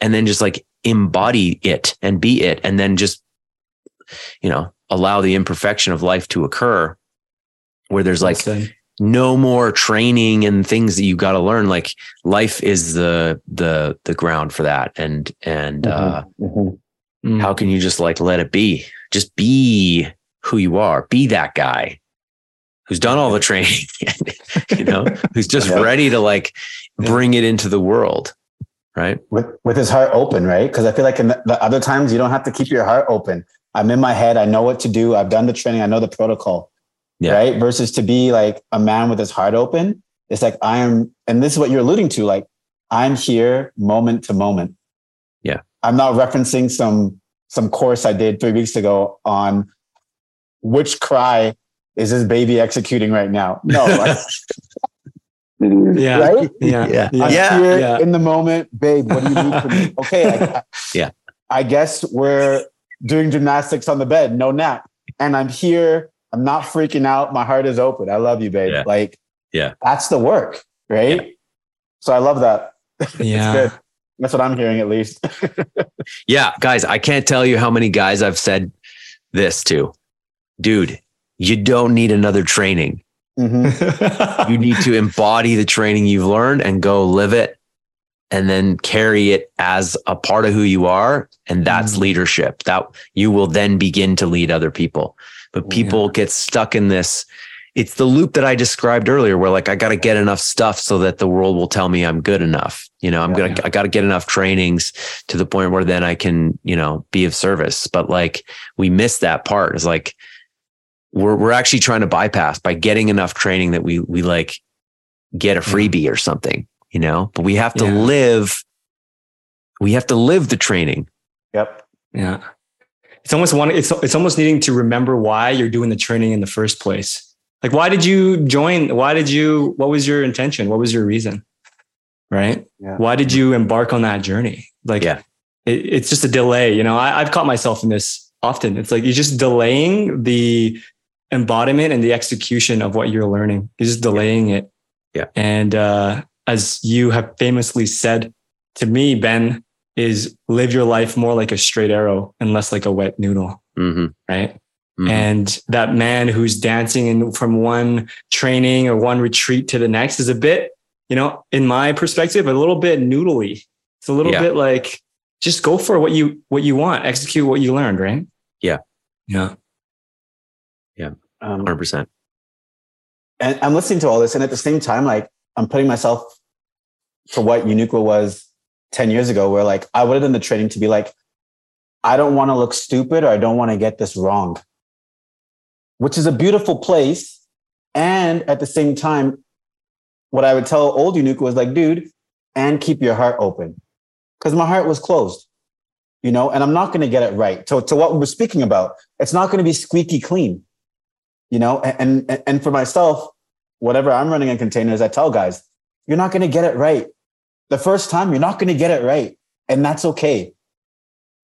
Speaker 3: and then just like embody it and be it and then just you know allow the imperfection of life to occur where there's like no more training and things that you got to learn like life is the the the ground for that and and uh
Speaker 4: Mhm.
Speaker 1: Mm.
Speaker 3: how can you just like let it be just be who you are be that guy who's done all the training you know who's just
Speaker 4: Yeah.
Speaker 3: ready to like bring it into the world right
Speaker 4: with with his heart open, right? Because I feel like in the, the other times you don't have to keep your heart open. I'm in my head. I know what to do. I've done the training. I know the protocol,
Speaker 3: Yeah.
Speaker 4: right? Versus to be like a man with his heart open. It's like I am, and this is what you're alluding to. Like I'm here moment to moment.
Speaker 3: Yeah.
Speaker 4: I'm not referencing some some course I did three weeks ago on which cry is this baby executing right now. No, I-
Speaker 1: Yeah.
Speaker 4: right?
Speaker 1: Yeah.
Speaker 3: Yeah.
Speaker 4: I'm
Speaker 3: Yeah.
Speaker 4: here
Speaker 1: Yeah.
Speaker 4: in the moment, babe. What do you need from me? Okay. I, I-
Speaker 3: Yeah.
Speaker 4: I guess we're doing gymnastics on the bed, no nap. And I'm here. I'm not freaking out. My heart is open. I love you, babe.
Speaker 3: Yeah.
Speaker 4: Like,
Speaker 3: Yeah.
Speaker 4: that's the work, right? So I love that.
Speaker 1: Yeah.
Speaker 4: It's good. That's what I'm hearing at least.
Speaker 3: yeah guys i can't tell you how many guys i've said this to dude you don't need another training
Speaker 4: Mhm.
Speaker 3: you need to embody the training you've learned and go live it and then carry it as a part of who you are and that's
Speaker 1: Mm.
Speaker 3: leadership that you will then begin to lead other people but people get stuck in this it's the loop that i described earlier where like i got to get enough stuff so that the world will tell me i'm good enough you know i'm
Speaker 4: Yeah.
Speaker 3: gonna i got to get enough trainings to the point where then i can you know be of service but like we miss that part it's like we're we're actually trying to bypass by getting enough training that we we like get a freebie or something, you know. But we have to
Speaker 1: Yeah.
Speaker 3: live. We have to live the training.
Speaker 4: yep.
Speaker 1: Yeah. It's almost one, it's, it's almost needing to remember why you're doing the training in the first place. Like, why did you join? Why did you, what was your intention? What was your reason? Right.
Speaker 4: Yeah.
Speaker 1: Why did you embark on that journey? Like,
Speaker 3: Yeah.
Speaker 1: it, it's just a delay. You know, I, I've caught myself in this often. It's like you're just delaying the embodiment and the execution of what you're learning. You're just delaying it.
Speaker 3: Yeah.
Speaker 1: And uh, as you have famously said to me, Ben, is live your life more like a straight arrow and less like a wet noodle.
Speaker 3: Mm-hmm.
Speaker 1: Right.
Speaker 3: Mhm.
Speaker 1: And that man who's dancing in from one training or one retreat to the next is a bit, you know, in my perspective, a little bit noodly. It's a little
Speaker 3: Yeah.
Speaker 1: bit like just go for what you what you want, execute what you learned, right?
Speaker 3: Yeah.
Speaker 1: Yeah. Yeah.
Speaker 4: Um,
Speaker 3: 100%.
Speaker 4: and I'm listening to all this, and at the same time, like I'm putting myself to what Yenukwa was 10 years ago, where like I would have done the training to be like, I don't want to look stupid or I don't want to get this wrong, which is a beautiful place. And at the same time, what I would tell old Yenukwa was like, dude, and keep your heart open. Because my heart was closed, you know, and I'm not going to get it right. So to what we we're speaking about, it's not going to be squeaky clean you know and, and and for myself whatever i'm running in containers i tell guys you're not going to get it right the first time you're not going to get it right and that's okay.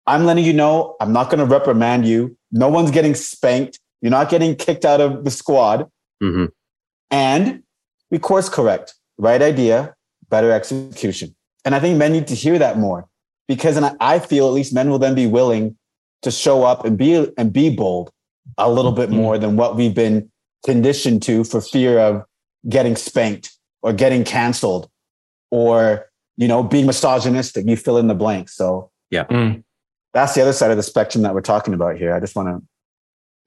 Speaker 4: I'm letting you know i'm not going to reprimand you. No one's getting spanked. You're not getting kicked out of the squad.
Speaker 3: Hmm
Speaker 4: and we course correct. Right idea better execution. And i think men need to hear that more because and I, feel at least men will then be willing to show up and be and be bold a little bit
Speaker 1: Mhm.
Speaker 4: more than what we've been conditioned to for fear of getting spanked or getting canceled or you know being misogynistic you fill in the blank so
Speaker 1: Mm.
Speaker 4: that's the other side of the spectrum that we're talking about here i just want to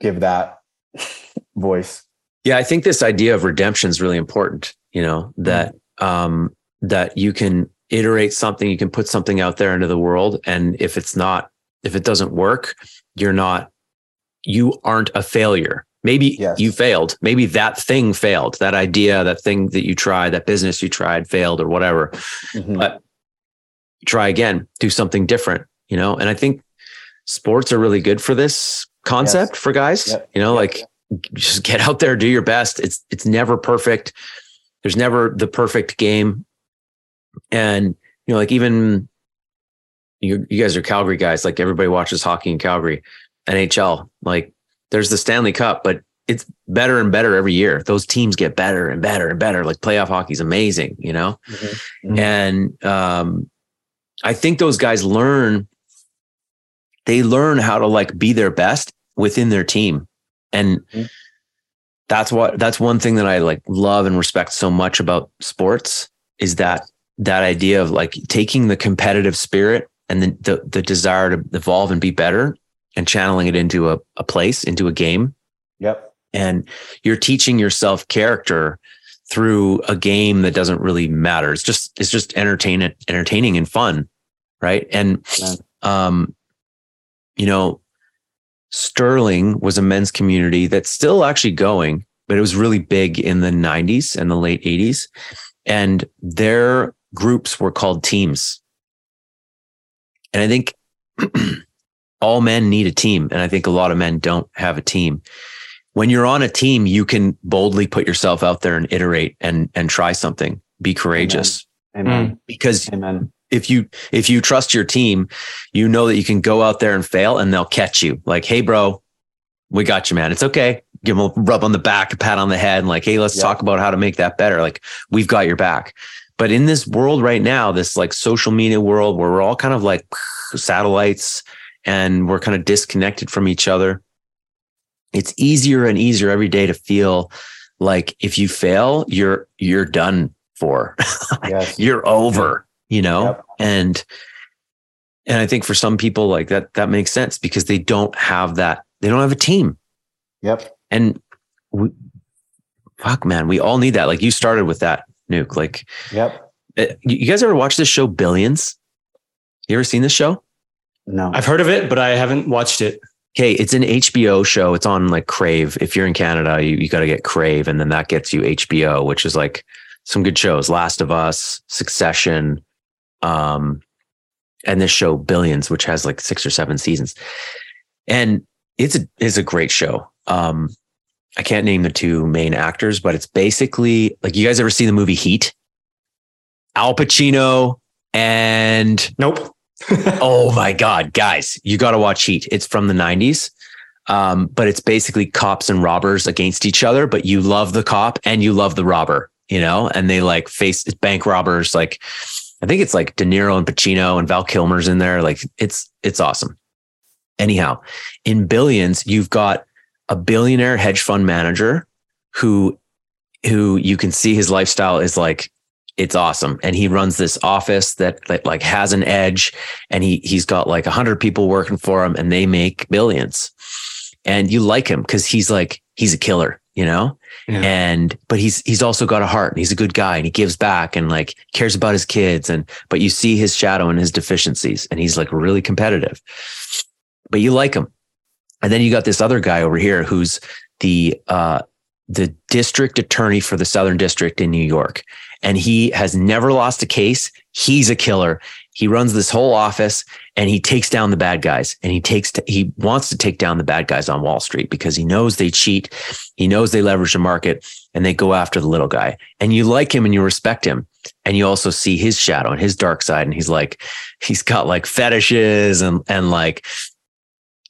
Speaker 4: give that voice
Speaker 3: Yeah, I think this idea of redemption is really important. You know that um, that you can iterate something, you can put something out there into the world, and if it's not, if it doesn't work, you're not, you aren't a failure. Maybe
Speaker 4: Yes.
Speaker 3: you failed. Maybe that thing failed. That idea, that thing that you tried, that business you tried failed, or whatever.
Speaker 4: Mhm.
Speaker 3: But try again, do something different. You know, and I think sports are really good for this concept for guys.
Speaker 4: Yep.
Speaker 3: You know,
Speaker 4: Yep.
Speaker 3: like just get out there, do your best. It's it's never perfect. There's never the perfect game. And you know, like even you you guys are Calgary guys, like everybody watches hockey in Calgary, NHL. Like there's the Stanley Cup, but it's better and better every year. Those teams get better and better and better. Like playoff hockey is amazing, you know?
Speaker 4: Mhm. Mhm.
Speaker 3: And um I think those guys learn they learn how to like be their best within their team. And
Speaker 4: Mhm.
Speaker 3: that's what that's one thing that I like love and respect so much about sports is that that idea of like taking the competitive spirit and the the, the desire to evolve and be better and channeling it into a, a place, into a game.
Speaker 4: Yep.
Speaker 3: And you're teaching yourself character through a game that doesn't really matter. It's just it's just entertaining entertaining and fun. Right. And
Speaker 4: Yeah.
Speaker 3: um, you know, Sterling was a men's community that's still actually going, but it was really big in the 90s and the late 80s. And their groups were called teams. And I think all men need a team. And I think a lot of men don't have a team. When you're on a team, you can boldly put yourself out there and iterate and, and try something. Be courageous
Speaker 4: Amen. Mm.
Speaker 3: because
Speaker 4: Amen.
Speaker 3: if you if you trust your team, you know that you can go out there and fail and they'll catch you. Like, hey, bro, we got you, man. It's okay. Give them a rub on the back, a pat on the head, and like, hey, let's
Speaker 4: Yeah.
Speaker 3: talk about how to make that better. Like, we've got your back. But in this world right now, this like social media world where we're all kind of like satellites and we're kind of disconnected from each other, it's easier and easier every day to feel like if you fail, you're you're done for.
Speaker 4: Yes.
Speaker 3: you're over, you know?
Speaker 4: Yep.
Speaker 3: And and I think for some people like that that makes sense because they don't have that they don't have a team.
Speaker 4: Yep.
Speaker 3: And we, fuck man, we all need that. Like you started with that nuke. Like
Speaker 4: Yep.
Speaker 3: Eh, you you guys ever watch this show Billions? You ever seen this show?
Speaker 4: No.
Speaker 1: I've heard of it, but I haven't watched it.
Speaker 3: Okay, it's an HBO show. It's on like Crave. If you're in Canada, you, you got to get Crave, and then that gets you HBO, which is like some good shows: Last of Us, Succession, um, and this show Billions, which has like six or seven seasons, and it's a it's a great show. Um, I can't name the two main actors, but it's basically like you guys ever see the movie Heat? Al Pacino and
Speaker 1: Nope.
Speaker 3: Oh my god guys you got to watch heat. It's from the 90s um, but it's basically cops and robbers against each other but you love the cop and you love the robber you know? And they like face bank robbers like i think it's like de niro and pacino and val kilmer's in there like it's it's awesome. Anyhow in billions you've got a billionaire hedge fund manager who who you can see his lifestyle is like it's awesome. And he runs this office that, that like has an edge and he he's got like 100 people working for him and they make billions. And you like him because he's like he's a killer you know?
Speaker 1: Yeah.
Speaker 3: and but he's he's also got a heart and he's a good guy and he gives back and like cares about his kids and but you see his shadow and his deficiencies and he's like really competitive. But you like him. And then you got this other guy over here who's the uh the district attorney for the southern district in new york and he has never lost a case. He's a killer. He runs this whole office and he takes down the bad guys and he takes he wants to take down the bad guys on wall street because he knows they cheat he knows they leverage the market and they go after the little guy. And you like him and you respect him and you also see his shadow and his dark side and he's like he's got like fetishes and and like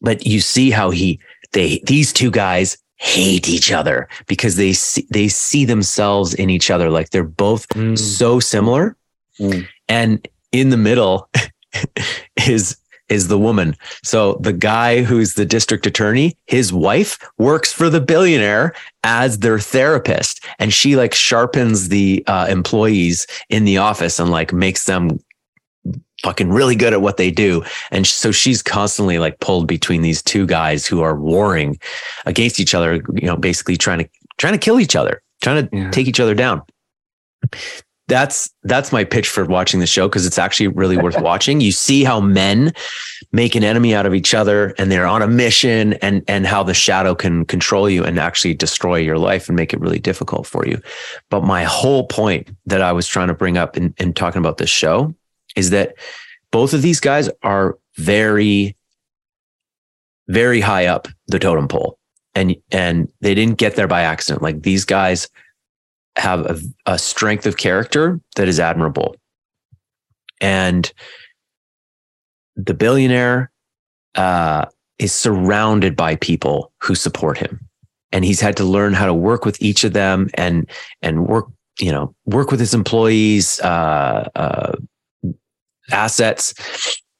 Speaker 3: but you see how he they these two guys hate each other because they see they see themselves in each other like they're both
Speaker 1: Mm.
Speaker 3: so similar
Speaker 4: Mm.
Speaker 3: and in the middle is is the woman so the guy who's the district attorney his wife works for the billionaire as their therapist and she like sharpens the uh, employees in the office and like makes them fucking really good at what they do and so she's constantly like pulled between these two guys who are warring against each other you know basically trying to trying to kill each other trying to
Speaker 1: Yeah.
Speaker 3: take each other down that's that's my pitch for watching the show because it's actually really worth watching. You see how men make an enemy out of each other and they're on a mission and and how the shadow can control you and actually destroy your life and make it really difficult for you. But my whole point that I was trying to bring up in, in talking about this show is that both of these guys are very very high up the totem pole and and they didn't get there by accident like these guys have a, a strength of character that is admirable. And the billionaire uh, is surrounded by people who support him. And he's had to learn how to work with each of them and and work, you know, work with his employees, uh, uh, assets.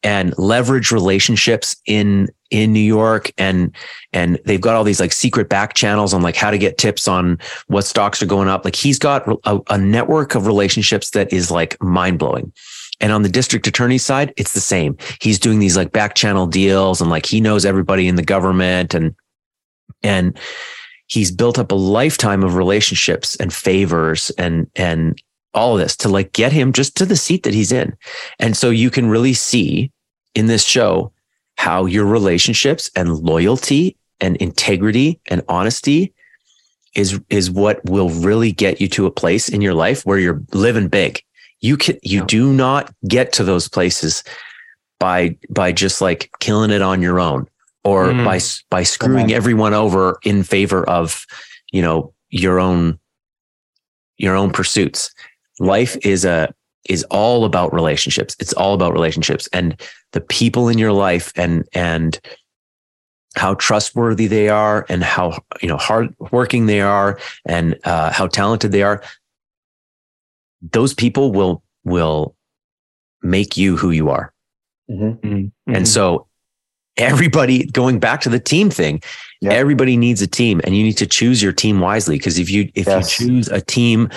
Speaker 3: and leverage relationships in in New York. And and they've got all these like secret back channels on like how to get tips on what stocks are going up. Like he's got a, a network of relationships that is like mind blowing and on the district attorney's side it's the same. He's doing these like back channel deals and like he knows everybody in the government and and he's built up a lifetime of relationships and favors and and all of this to like get him just to the seat that he's in and so you can really see in this show how your relationships and loyalty and integrity and honesty is is what will really get you to a place in your life where you're living big. You can you do not get to those places by by just like killing it on your own or mm. by by screwing everyone over in favor of you know your own your own pursuits. Life is a is all about relationships. It's all about relationships and the people in your life and and how trustworthy they are and how you know hardworking they are and uh, how talented they are. Those people will will make you who you are. Mm-hmm. Mm-hmm. And so everybody going back to the team thing yep. everybody needs a team and you need to choose your team wisely because if you if yes. you choose a team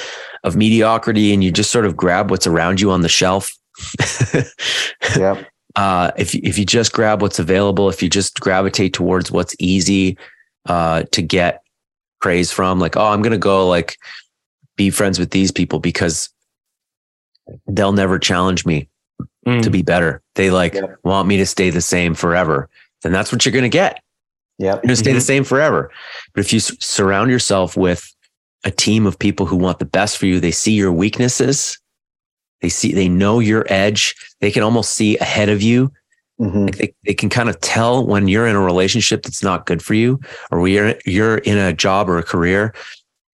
Speaker 3: of mediocrity and you just sort of grab what's around you on the shelf
Speaker 4: yep.
Speaker 3: uh, if if you just grab what's available if you just gravitate towards what's easy uh, to get praise from like oh i'm gonna go like be friends with these people because they'll never challenge me mm. to be better. They like yep. want me to stay the same forever. Then that's what you're going to get.
Speaker 4: Yeah,
Speaker 3: You're going to stay mm-hmm. the same forever. But if you s- surround yourself with a team of people who want the best for you, they see your weaknesses. They see, they know your edge. They can almost see ahead of you. Mm-hmm. Like they, they can kind of tell when you're in a relationship that's not good for you, or you're, you're in a job or a career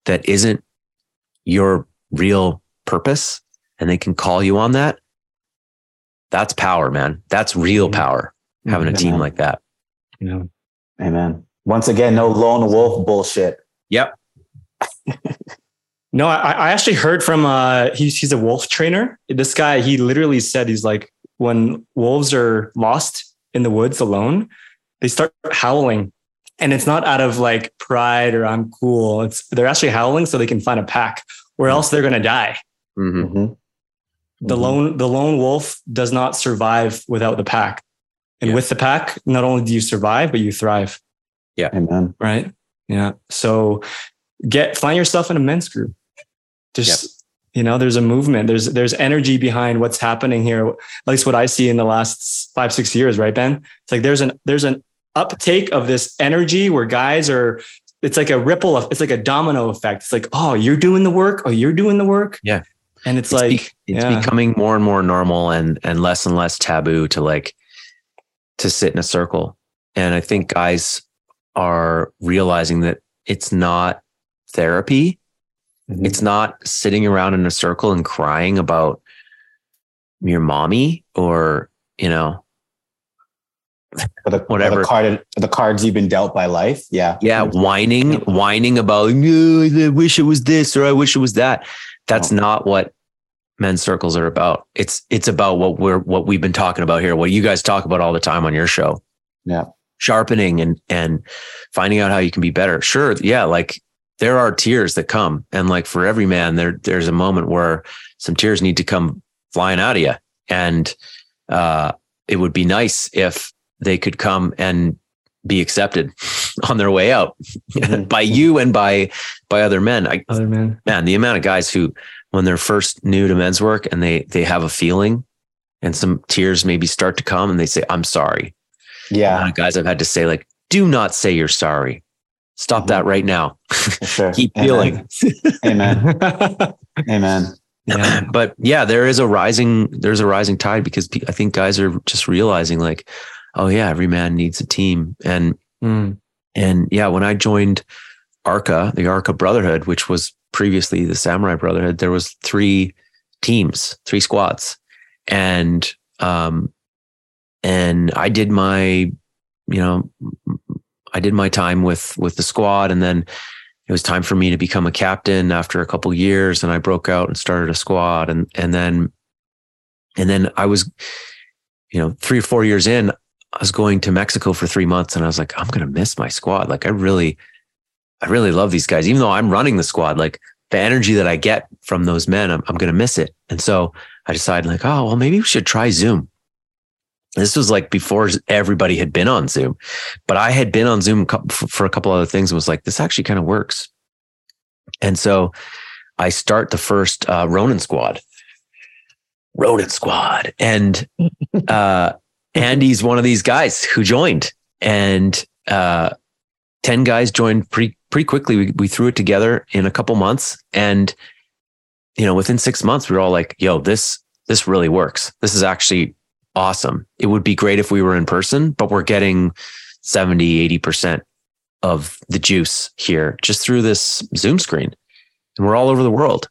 Speaker 3: that isn't your real purpose. And they can call you on that that's power, man. That's real power. Having a team like that.
Speaker 4: Yeah. Amen. Once again, no lone wolf bullshit.
Speaker 3: Yep.
Speaker 1: no, I, I, actually heard from uh he's he's a wolf trainer. This guy, he literally said he's like when wolves are lost in the woods alone, they start howling. And it's not out of like pride or I'm cool. It's they're actually howling so they can find a pack, or else they're gonna die. Mm-hmm. The mm-hmm. lone the lone wolf does not survive without the pack. And yeah. with the pack, not only do you survive, but you thrive.
Speaker 3: Yeah.
Speaker 4: Amen.
Speaker 1: Right. Yeah. So get find yourself in a men's group. Just yep. you know, there's a movement. There's there's energy behind what's happening here. At least what I see in the last five, six years, right, Ben? It's like there's an there's an uptake of this energy where guys are it's like a ripple of it's like a domino effect. It's like, oh, you're doing the work. Oh, you're doing the work.
Speaker 3: Yeah
Speaker 1: and it's, it's like
Speaker 3: be, it's yeah. becoming more and more normal and and less and less taboo to like to sit in a circle. And i think guys are realizing that it's not therapy. Mm-hmm. it's not sitting around in a circle and crying about your mommy or you know
Speaker 4: the, whatever the, card, the cards you've been dealt by life. Yeah.
Speaker 3: Yeah whining whining about i wish it was this or i wish it was that. That's oh. not what men's circles are about. It's it's about what we're what we've been talking about here, what you guys talk about all the time on your show.
Speaker 4: Yeah.
Speaker 3: Sharpening and and finding out how you can be better. Sure, yeah, like there are tears that come and like for every man there there's a moment where some tears need to come flying out of you and uh it would be nice if they could come and be accepted on their way out mm-hmm. by you and by by other men. I,
Speaker 1: other men,
Speaker 3: man, the amount of guys who, when they're first new to men's work and they they have a feeling, and some tears maybe start to come, and they say, "I'm sorry."
Speaker 4: Yeah,
Speaker 3: guys, I've had to say like, "Do not say you're sorry. Stop mm-hmm. that right now.
Speaker 4: Sure.
Speaker 3: Keep feeling."
Speaker 4: Amen. Amen.
Speaker 3: Yeah. but yeah, there is a rising there's a rising tide because I think guys are just realizing like, oh yeah, every man needs a team. And mm. and yeah, when I joined Arka, the Arka Brotherhood, which was previously the Samurai Brotherhood, there was three teams, three squads. And um and I did my, you know, I did my time with with the squad and then it was time for me to become a captain after a couple years and I broke out and started a squad and and then and then I was you know, three or four years in, I was going to Mexico for three months and I was like, I'm to miss my squad. Like, I really, I really love these guys. Even though I'm running the squad, like the energy that I get from those men, I'm, I'm going to miss it. And so I decided, like, oh, well, maybe we should try Zoom. This was like before everybody had been on Zoom, but I had been on Zoom for a couple other things and was like, this actually kind of works. And so I start the first uh, Ronin squad. Ronin squad. And uh, Andy's one of these guys who joined. And uh, 10 guys joined pretty pretty quickly. We, we threw it together in a couple months. And, you know, within six months, we were all like, yo, this this really works. This is actually awesome. It would be great if we were in person, but we're getting 70, 80% of the juice here just through this Zoom screen. And we're all over the world.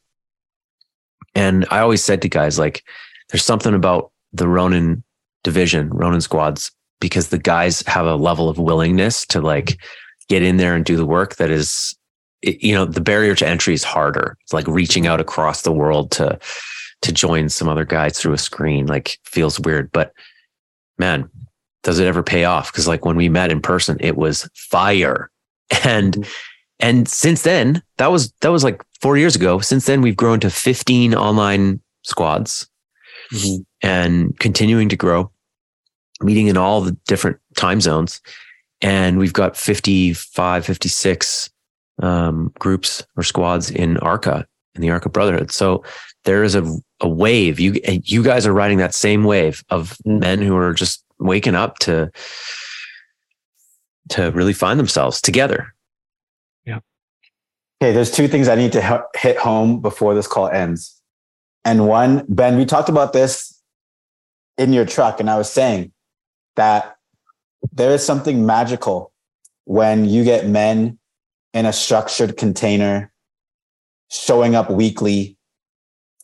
Speaker 3: And I always said to guys, like, there's something about the Ronin division, Ronin squads, because the guys have a level of willingness to like get in there and do the work that is, you know, the barrier to entry is harder. It's like reaching out across the world to, to join some other guys through a screen, like feels weird, but man, does it ever pay off? Cause like when we met in person, it was fire. And, mm-hmm. and since then, that was, that was like four years ago. Since then, we've grown to 15 online squads mm-hmm. and continuing to grow, meeting in all the different time zones. And we've got 55, 56 um, groups or squads in ARCA, in the ARCA Brotherhood. So there is a, a wave. You, you guys are riding that same wave of men who are just waking up to, to really find themselves together.
Speaker 1: Yeah.
Speaker 4: Okay. There's two things I need to hit home before this call ends. And one, Ben, we talked about this in your truck, and I was saying that there is something magical when you get men in a structured container showing up weekly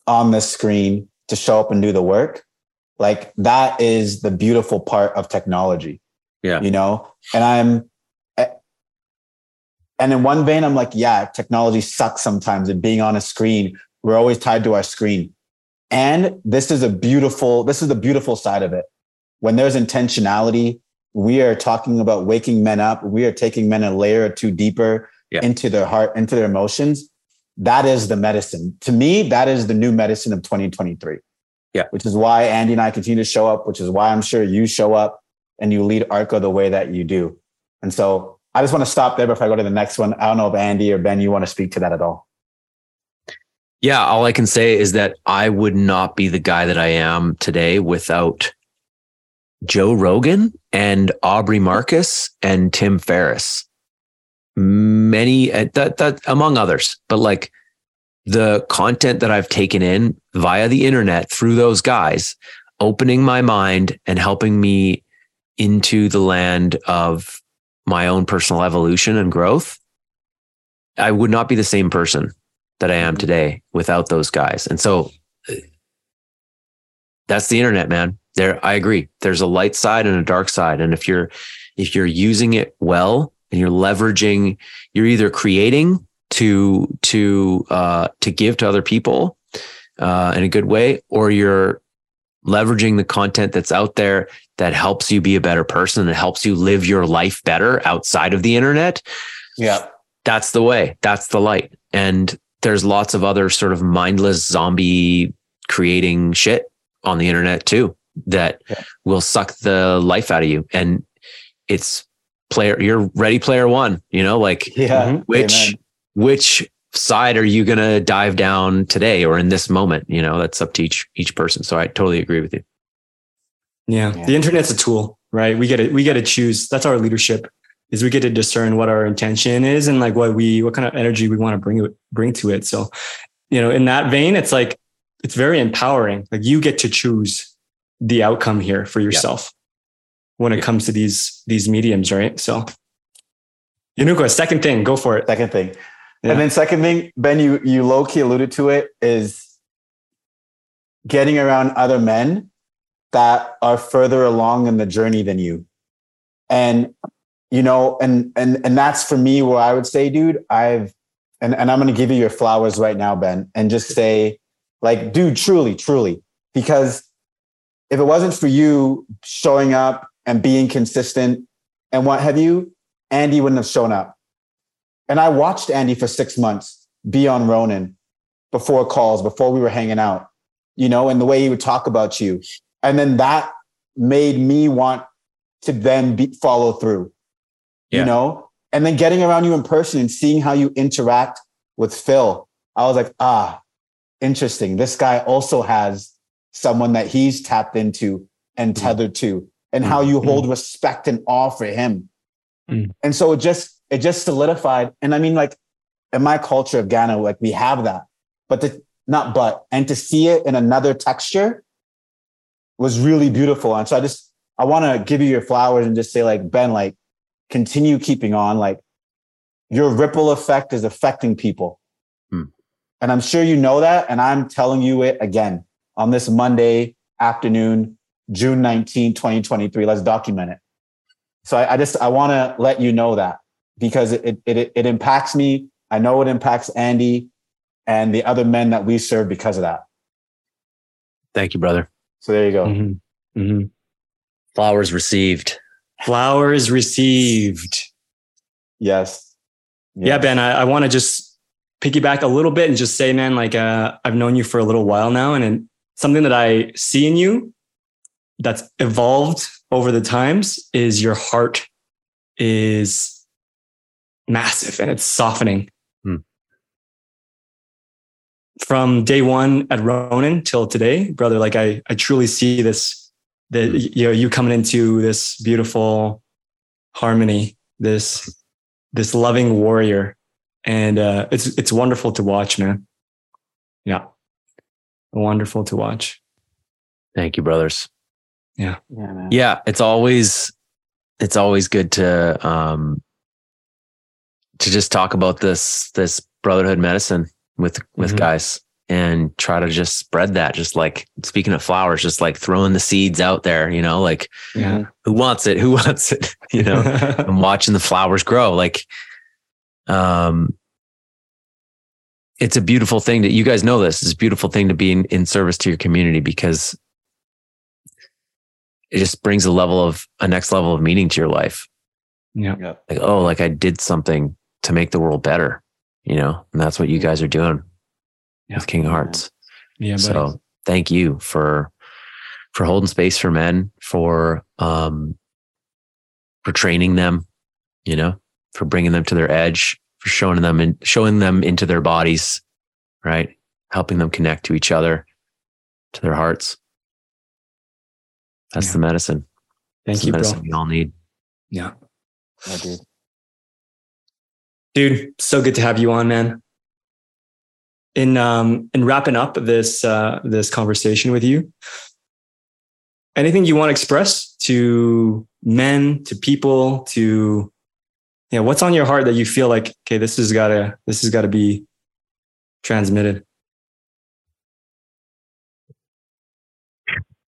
Speaker 4: on the screen to show up and do the work. Like that is the beautiful part of technology.
Speaker 3: Yeah.
Speaker 4: You know, and I'm, eh, and in one vein, I'm like, yeah, technology sucks sometimes. And being on a screen, we're always tied to our screen. And this is a beautiful, this is the beautiful side of it. When there's intentionality, we are talking about waking men up. We are taking men a layer or two deeper yeah. into their heart, into their emotions. That is the medicine. To me, that is the new medicine of 2023.
Speaker 3: Yeah.
Speaker 4: Which is why Andy and I continue to show up, which is why I'm sure you show up and you lead ARCA the way that you do. And so I just want to stop there before I go to the next one. I don't know if Andy or Ben, you want to speak to that at all.
Speaker 3: Yeah, all I can say is that I would not be the guy that I am today without Joe Rogan and Aubrey Marcus and Tim Ferriss. Many uh, that that among others, but like the content that I've taken in via the internet through those guys, opening my mind and helping me into the land of my own personal evolution and growth, I would not be the same person that I am mm-hmm. today without those guys. And so uh, that's the internet, man. There, I agree. There's a light side and a dark side. And if you're, if you're using it well and you're leveraging, you're either creating to, to, uh, to give to other people, uh, in a good way, or you're leveraging the content that's out there that helps you be a better person that helps you live your life better outside of the internet.
Speaker 4: Yeah.
Speaker 3: That's the way. That's the light. And there's lots of other sort of mindless zombie creating shit on the internet too that yeah. will suck the life out of you. And it's player, you're ready player one, you know, like
Speaker 4: yeah, mm-hmm.
Speaker 3: which, Amen. which side are you going to dive down today or in this moment? You know, that's up to each, each person. So I totally agree with you.
Speaker 1: Yeah. yeah. The internet's a tool, right? We get to, we get to choose. That's our leadership is we get to discern what our intention is and like what we what kind of energy we want to bring bring to it. So, you know, in that vein, it's like it's very empowering. Like you get to choose the outcome here for yourself yeah. when it yeah. comes to these these mediums, right? So, Yenukwa, second thing, go for it.
Speaker 4: Second thing, yeah. and then second thing, Ben, you you low key alluded to it is getting around other men that are further along in the journey than you. And you know, and and and that's for me where I would say, dude, I've and, and I'm gonna give you your flowers right now, Ben, and just say, like, dude, truly, truly, because if it wasn't for you showing up and being consistent and what have you, Andy wouldn't have shown up. And I watched Andy for six months be on Ronin before calls, before we were hanging out, you know, and the way he would talk about you. And then that made me want to then be, follow through,
Speaker 3: Yeah.
Speaker 4: you know, and then getting around you in person and seeing how you interact with Phil. I was like, ah, interesting. This guy also has someone that he's tapped into and
Speaker 1: Mm.
Speaker 4: tethered to, and how you hold respect and awe for him.
Speaker 1: Mm.
Speaker 4: And so it just it just solidified. And I mean, like in my culture of Ghana, like we have that, but the not but and to see it in another texture was really beautiful. And so I just I want to give you your flowers and just say, like, Ben, like, continue keeping on. Like, your ripple effect is affecting people.
Speaker 3: Hmm.
Speaker 4: And I'm sure you know that. And I'm telling you it again on this Monday afternoon, June 19, 2023. Let's document it. So I, I just, I want to let you know that because it, it, it, it impacts me. I know it impacts Andy and the other men that we serve because of that.
Speaker 3: Thank you, brother.
Speaker 4: So there you go.
Speaker 1: Mhm. Mhm.
Speaker 3: Flowers received.
Speaker 1: Flowers received.
Speaker 4: Yes.
Speaker 1: Yeah, Ben, I, I want to just piggyback a little bit and just say, man, like uh, I've known you for a little while now, and something that I see in you that's evolved over the times is your heart is massive and it's softening.
Speaker 3: Hmm.
Speaker 1: From day one at Ronin till today, brother, like I, I truly see this, that you know, you coming into this beautiful harmony, this, this loving warrior. And uh, it's, it's wonderful to watch, man. Yeah. Wonderful to watch.
Speaker 3: Thank you, brothers.
Speaker 4: Yeah, man.
Speaker 3: Yeah, it's always it's always good to um to just talk about this this brotherhood medicine with with
Speaker 1: Mhm.
Speaker 3: guys and try to just spread that just like speaking of flowers just like throwing the seeds out there you know like
Speaker 1: Yeah.
Speaker 3: who wants it who wants it you know and watching the flowers grow like um it's a beautiful thing that you guys know this it's a beautiful thing to be in, in service to your community because it just brings a level of a next level of meaning to your life
Speaker 1: yeah.
Speaker 3: like oh like i did something to make the world better you know and that's what you guys are doing
Speaker 1: Yeah.
Speaker 3: with king of hearts
Speaker 1: Yeah. buddy.
Speaker 3: so thank you for for holding space for men for um for training them you know for bringing them to their edge for showing them and showing them into their bodies right helping them connect to each other to their hearts that's
Speaker 1: Yeah.
Speaker 3: the medicine
Speaker 1: Thank
Speaker 3: It's the
Speaker 1: you, bro.
Speaker 3: medicine we all need
Speaker 1: Yeah.
Speaker 4: Yeah, dude.
Speaker 1: Dude, so good to have you on, man. In um in wrapping up this uh this conversation with you, anything you want to express to men, to people, to yeah, what's on your heart that you feel like, okay, this has gotta this has gotta be transmitted.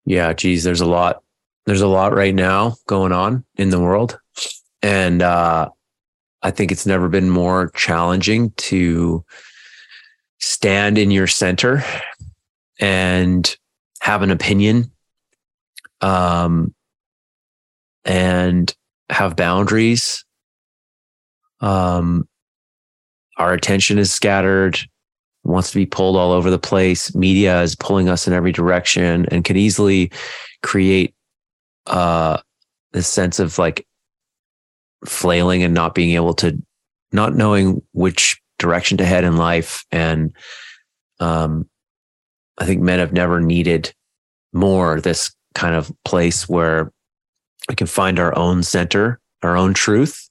Speaker 3: Yeah, geez, there's a lot. There's a lot right now going on in the world. And uh, I think it's never been more challenging to stand in your center and have an opinion um, and have boundaries. Um, our attention is scattered wants to be pulled all over the place. Media is pulling us in every direction and can easily create uh this sense of like flailing and not being able to not knowing which direction to head in life. And um I think men have never needed more this kind of place where we can find our own center, our own truth,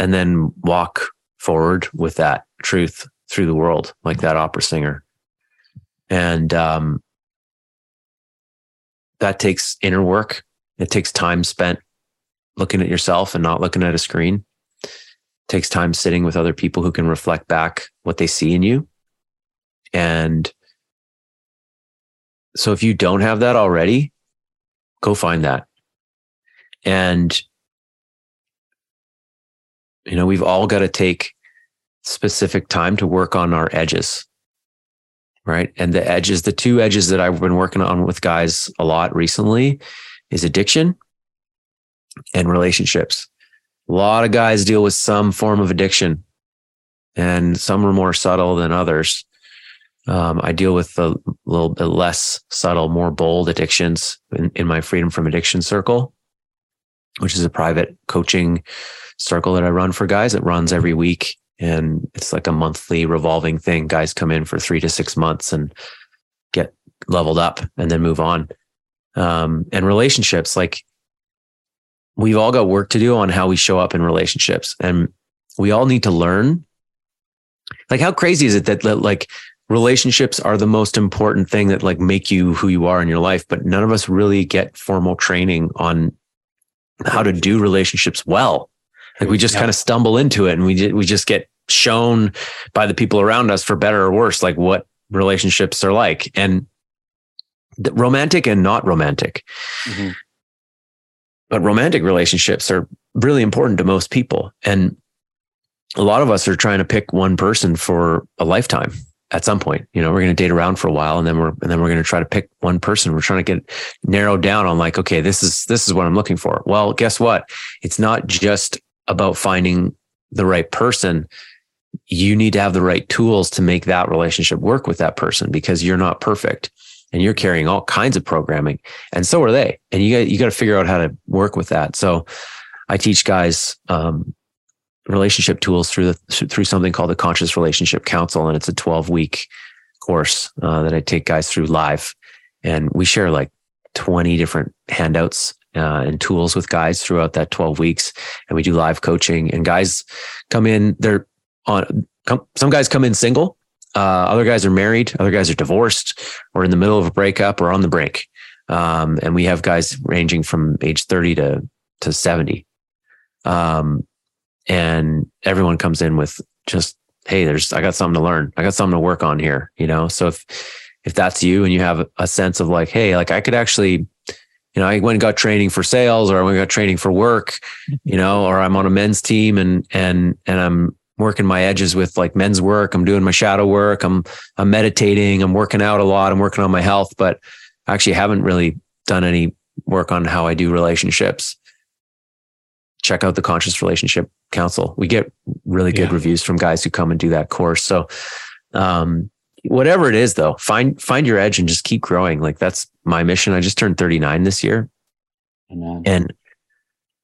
Speaker 3: and then walk forward with that truth through the world, like that opera singer. And um, that takes inner work. It takes time spent looking at yourself and not looking at a screen. It takes time sitting with other people who can reflect back what they see in you. And so if you don't have that already, go find that. And you know, we've all got to take specific time to work on our edges, right? And the edges, the two edges that I've been working on with guys a lot recently is addiction and relationships. A lot of guys deal with some form of addiction, and some are more subtle than others. Um, I deal with a little bit less subtle, more bold addictions in, in my Freedom from Addiction Circle, which is a private coaching circle that I run for guys. It runs every week and it's like a monthly revolving thing. Guys come in for three to six months and get leveled up and then move on. Um, and relationships, like we've all got work to do on how we show up in relationships and we all need to learn. Like, how crazy is it that, like relationships are the most important thing that like make you who you are in your life, but none of us really get formal training on how to do relationships well. Like we just yeah. kind of stumble into it and we we just get shown by the people around us for better or worse like what relationships are like and romantic and not romantic. Mm-hmm. But romantic relationships are really important to most people and a lot of us are trying to pick one person for a lifetime at some point. You know, we're going to date around for a while and then we're and then we're going to try to pick one person. We're trying to get narrowed down on like, okay, this is this is what I'm looking for. Well, guess what? It's not just about finding the right person, you need to have the right tools to make that relationship work with that person because you're not perfect and you're carrying all kinds of programming and so are they. And you got, you got to figure out how to work with that. So I teach guys, um, relationship tools through the, through something called the conscious relationship council. And it's a 12 week course, uh, that I take guys through live and we share like 20 different handouts uh, and tools with guys throughout that 12 weeks. And we do live coaching and guys come in, they're on, come, some guys come in single. Uh, other guys are married. Other guys are divorced or in the middle of a breakup or on the break. Um, and we have guys ranging from age 30 to, to 70. Um, and everyone comes in with just, Hey, there's, I got something to learn. I got something to work on here, you know? So if, if that's you and you have a sense of like, Hey, like I could actually you know, I went and got training for sales or I went and got training for work, you know, or I'm on a men's team and, and, and I'm working my edges with like men's work. I'm doing my shadow work. I'm, I'm meditating. I'm working out a lot. I'm working on my health, but I actually haven't really done any work on how I do relationships. Check out the conscious relationship council. We get really good yeah. reviews from guys who come and do that course. So, um, whatever it is though, find, find your edge and just keep growing. Like that's my mission. I just turned 39 this year. Amen. And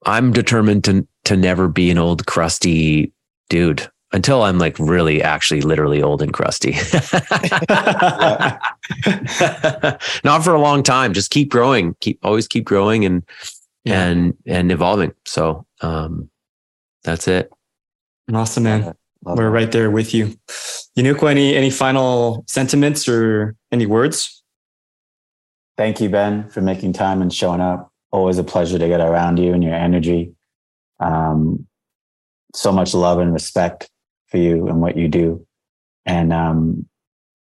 Speaker 3: I'm determined to, to never be an old crusty dude until I'm like really actually literally old and crusty. Not for a long time. Just keep growing. Keep always keep growing and yeah. and and evolving. So um that's it.
Speaker 1: Awesome, man. We're right there with you. Yenukwa, any any final sentiments or any words?
Speaker 4: Thank you, Ben, for making time and showing up. Always a pleasure to get around you and your energy. Um, so much love and respect for you and what you do, and um,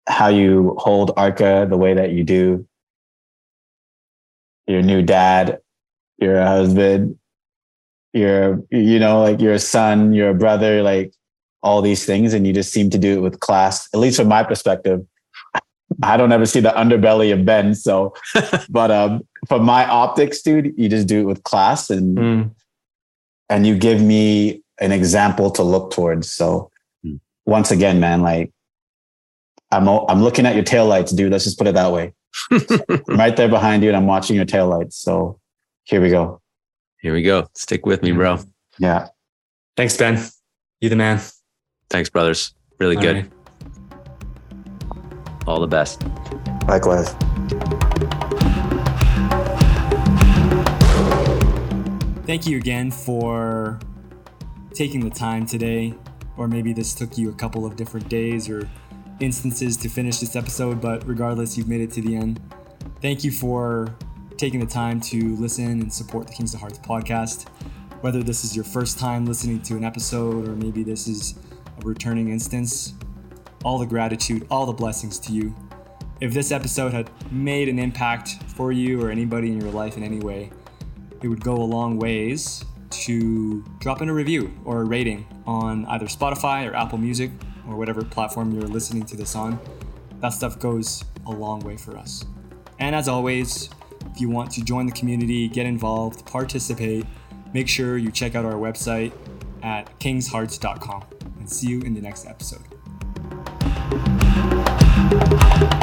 Speaker 4: how you hold Arka the way that you do. Your new dad, you're husband, you're you know like you're son, you're brother, like all these things and you just seem to do it with class at least from my perspective i don't ever see the underbelly of ben so but um from my optics dude you just do it with class and mm. and you give me an example to look towards so mm. once again man like i'm i'm looking at your tail lights dude let's just put it that way i'm right there behind you and i'm watching your tail lights so here we go
Speaker 3: here we go stick with me bro
Speaker 4: yeah
Speaker 1: thanks ben you the man
Speaker 3: Thanks, brothers. Really All good. Right. All the best.
Speaker 4: Likewise.
Speaker 1: Thank you again for taking the time today, or maybe this took you a couple of different days or instances to finish this episode, but regardless, you've made it to the end. Thank you for taking the time to listen and support the Kings of Hearts podcast. Whether this is your first time listening to an episode, or maybe this is a returning instance, all the gratitude, all the blessings to you. If this episode had made an impact for you or anybody in your life in any way, it would go a long ways to drop in a review or a rating on either Spotify or Apple Music or whatever platform you're listening to this on. that stuff goes a long way for us. And as always, if you want to join the community, get involved, participate, make sure you check out our website at kingshearts.com. And see you in the next episode. you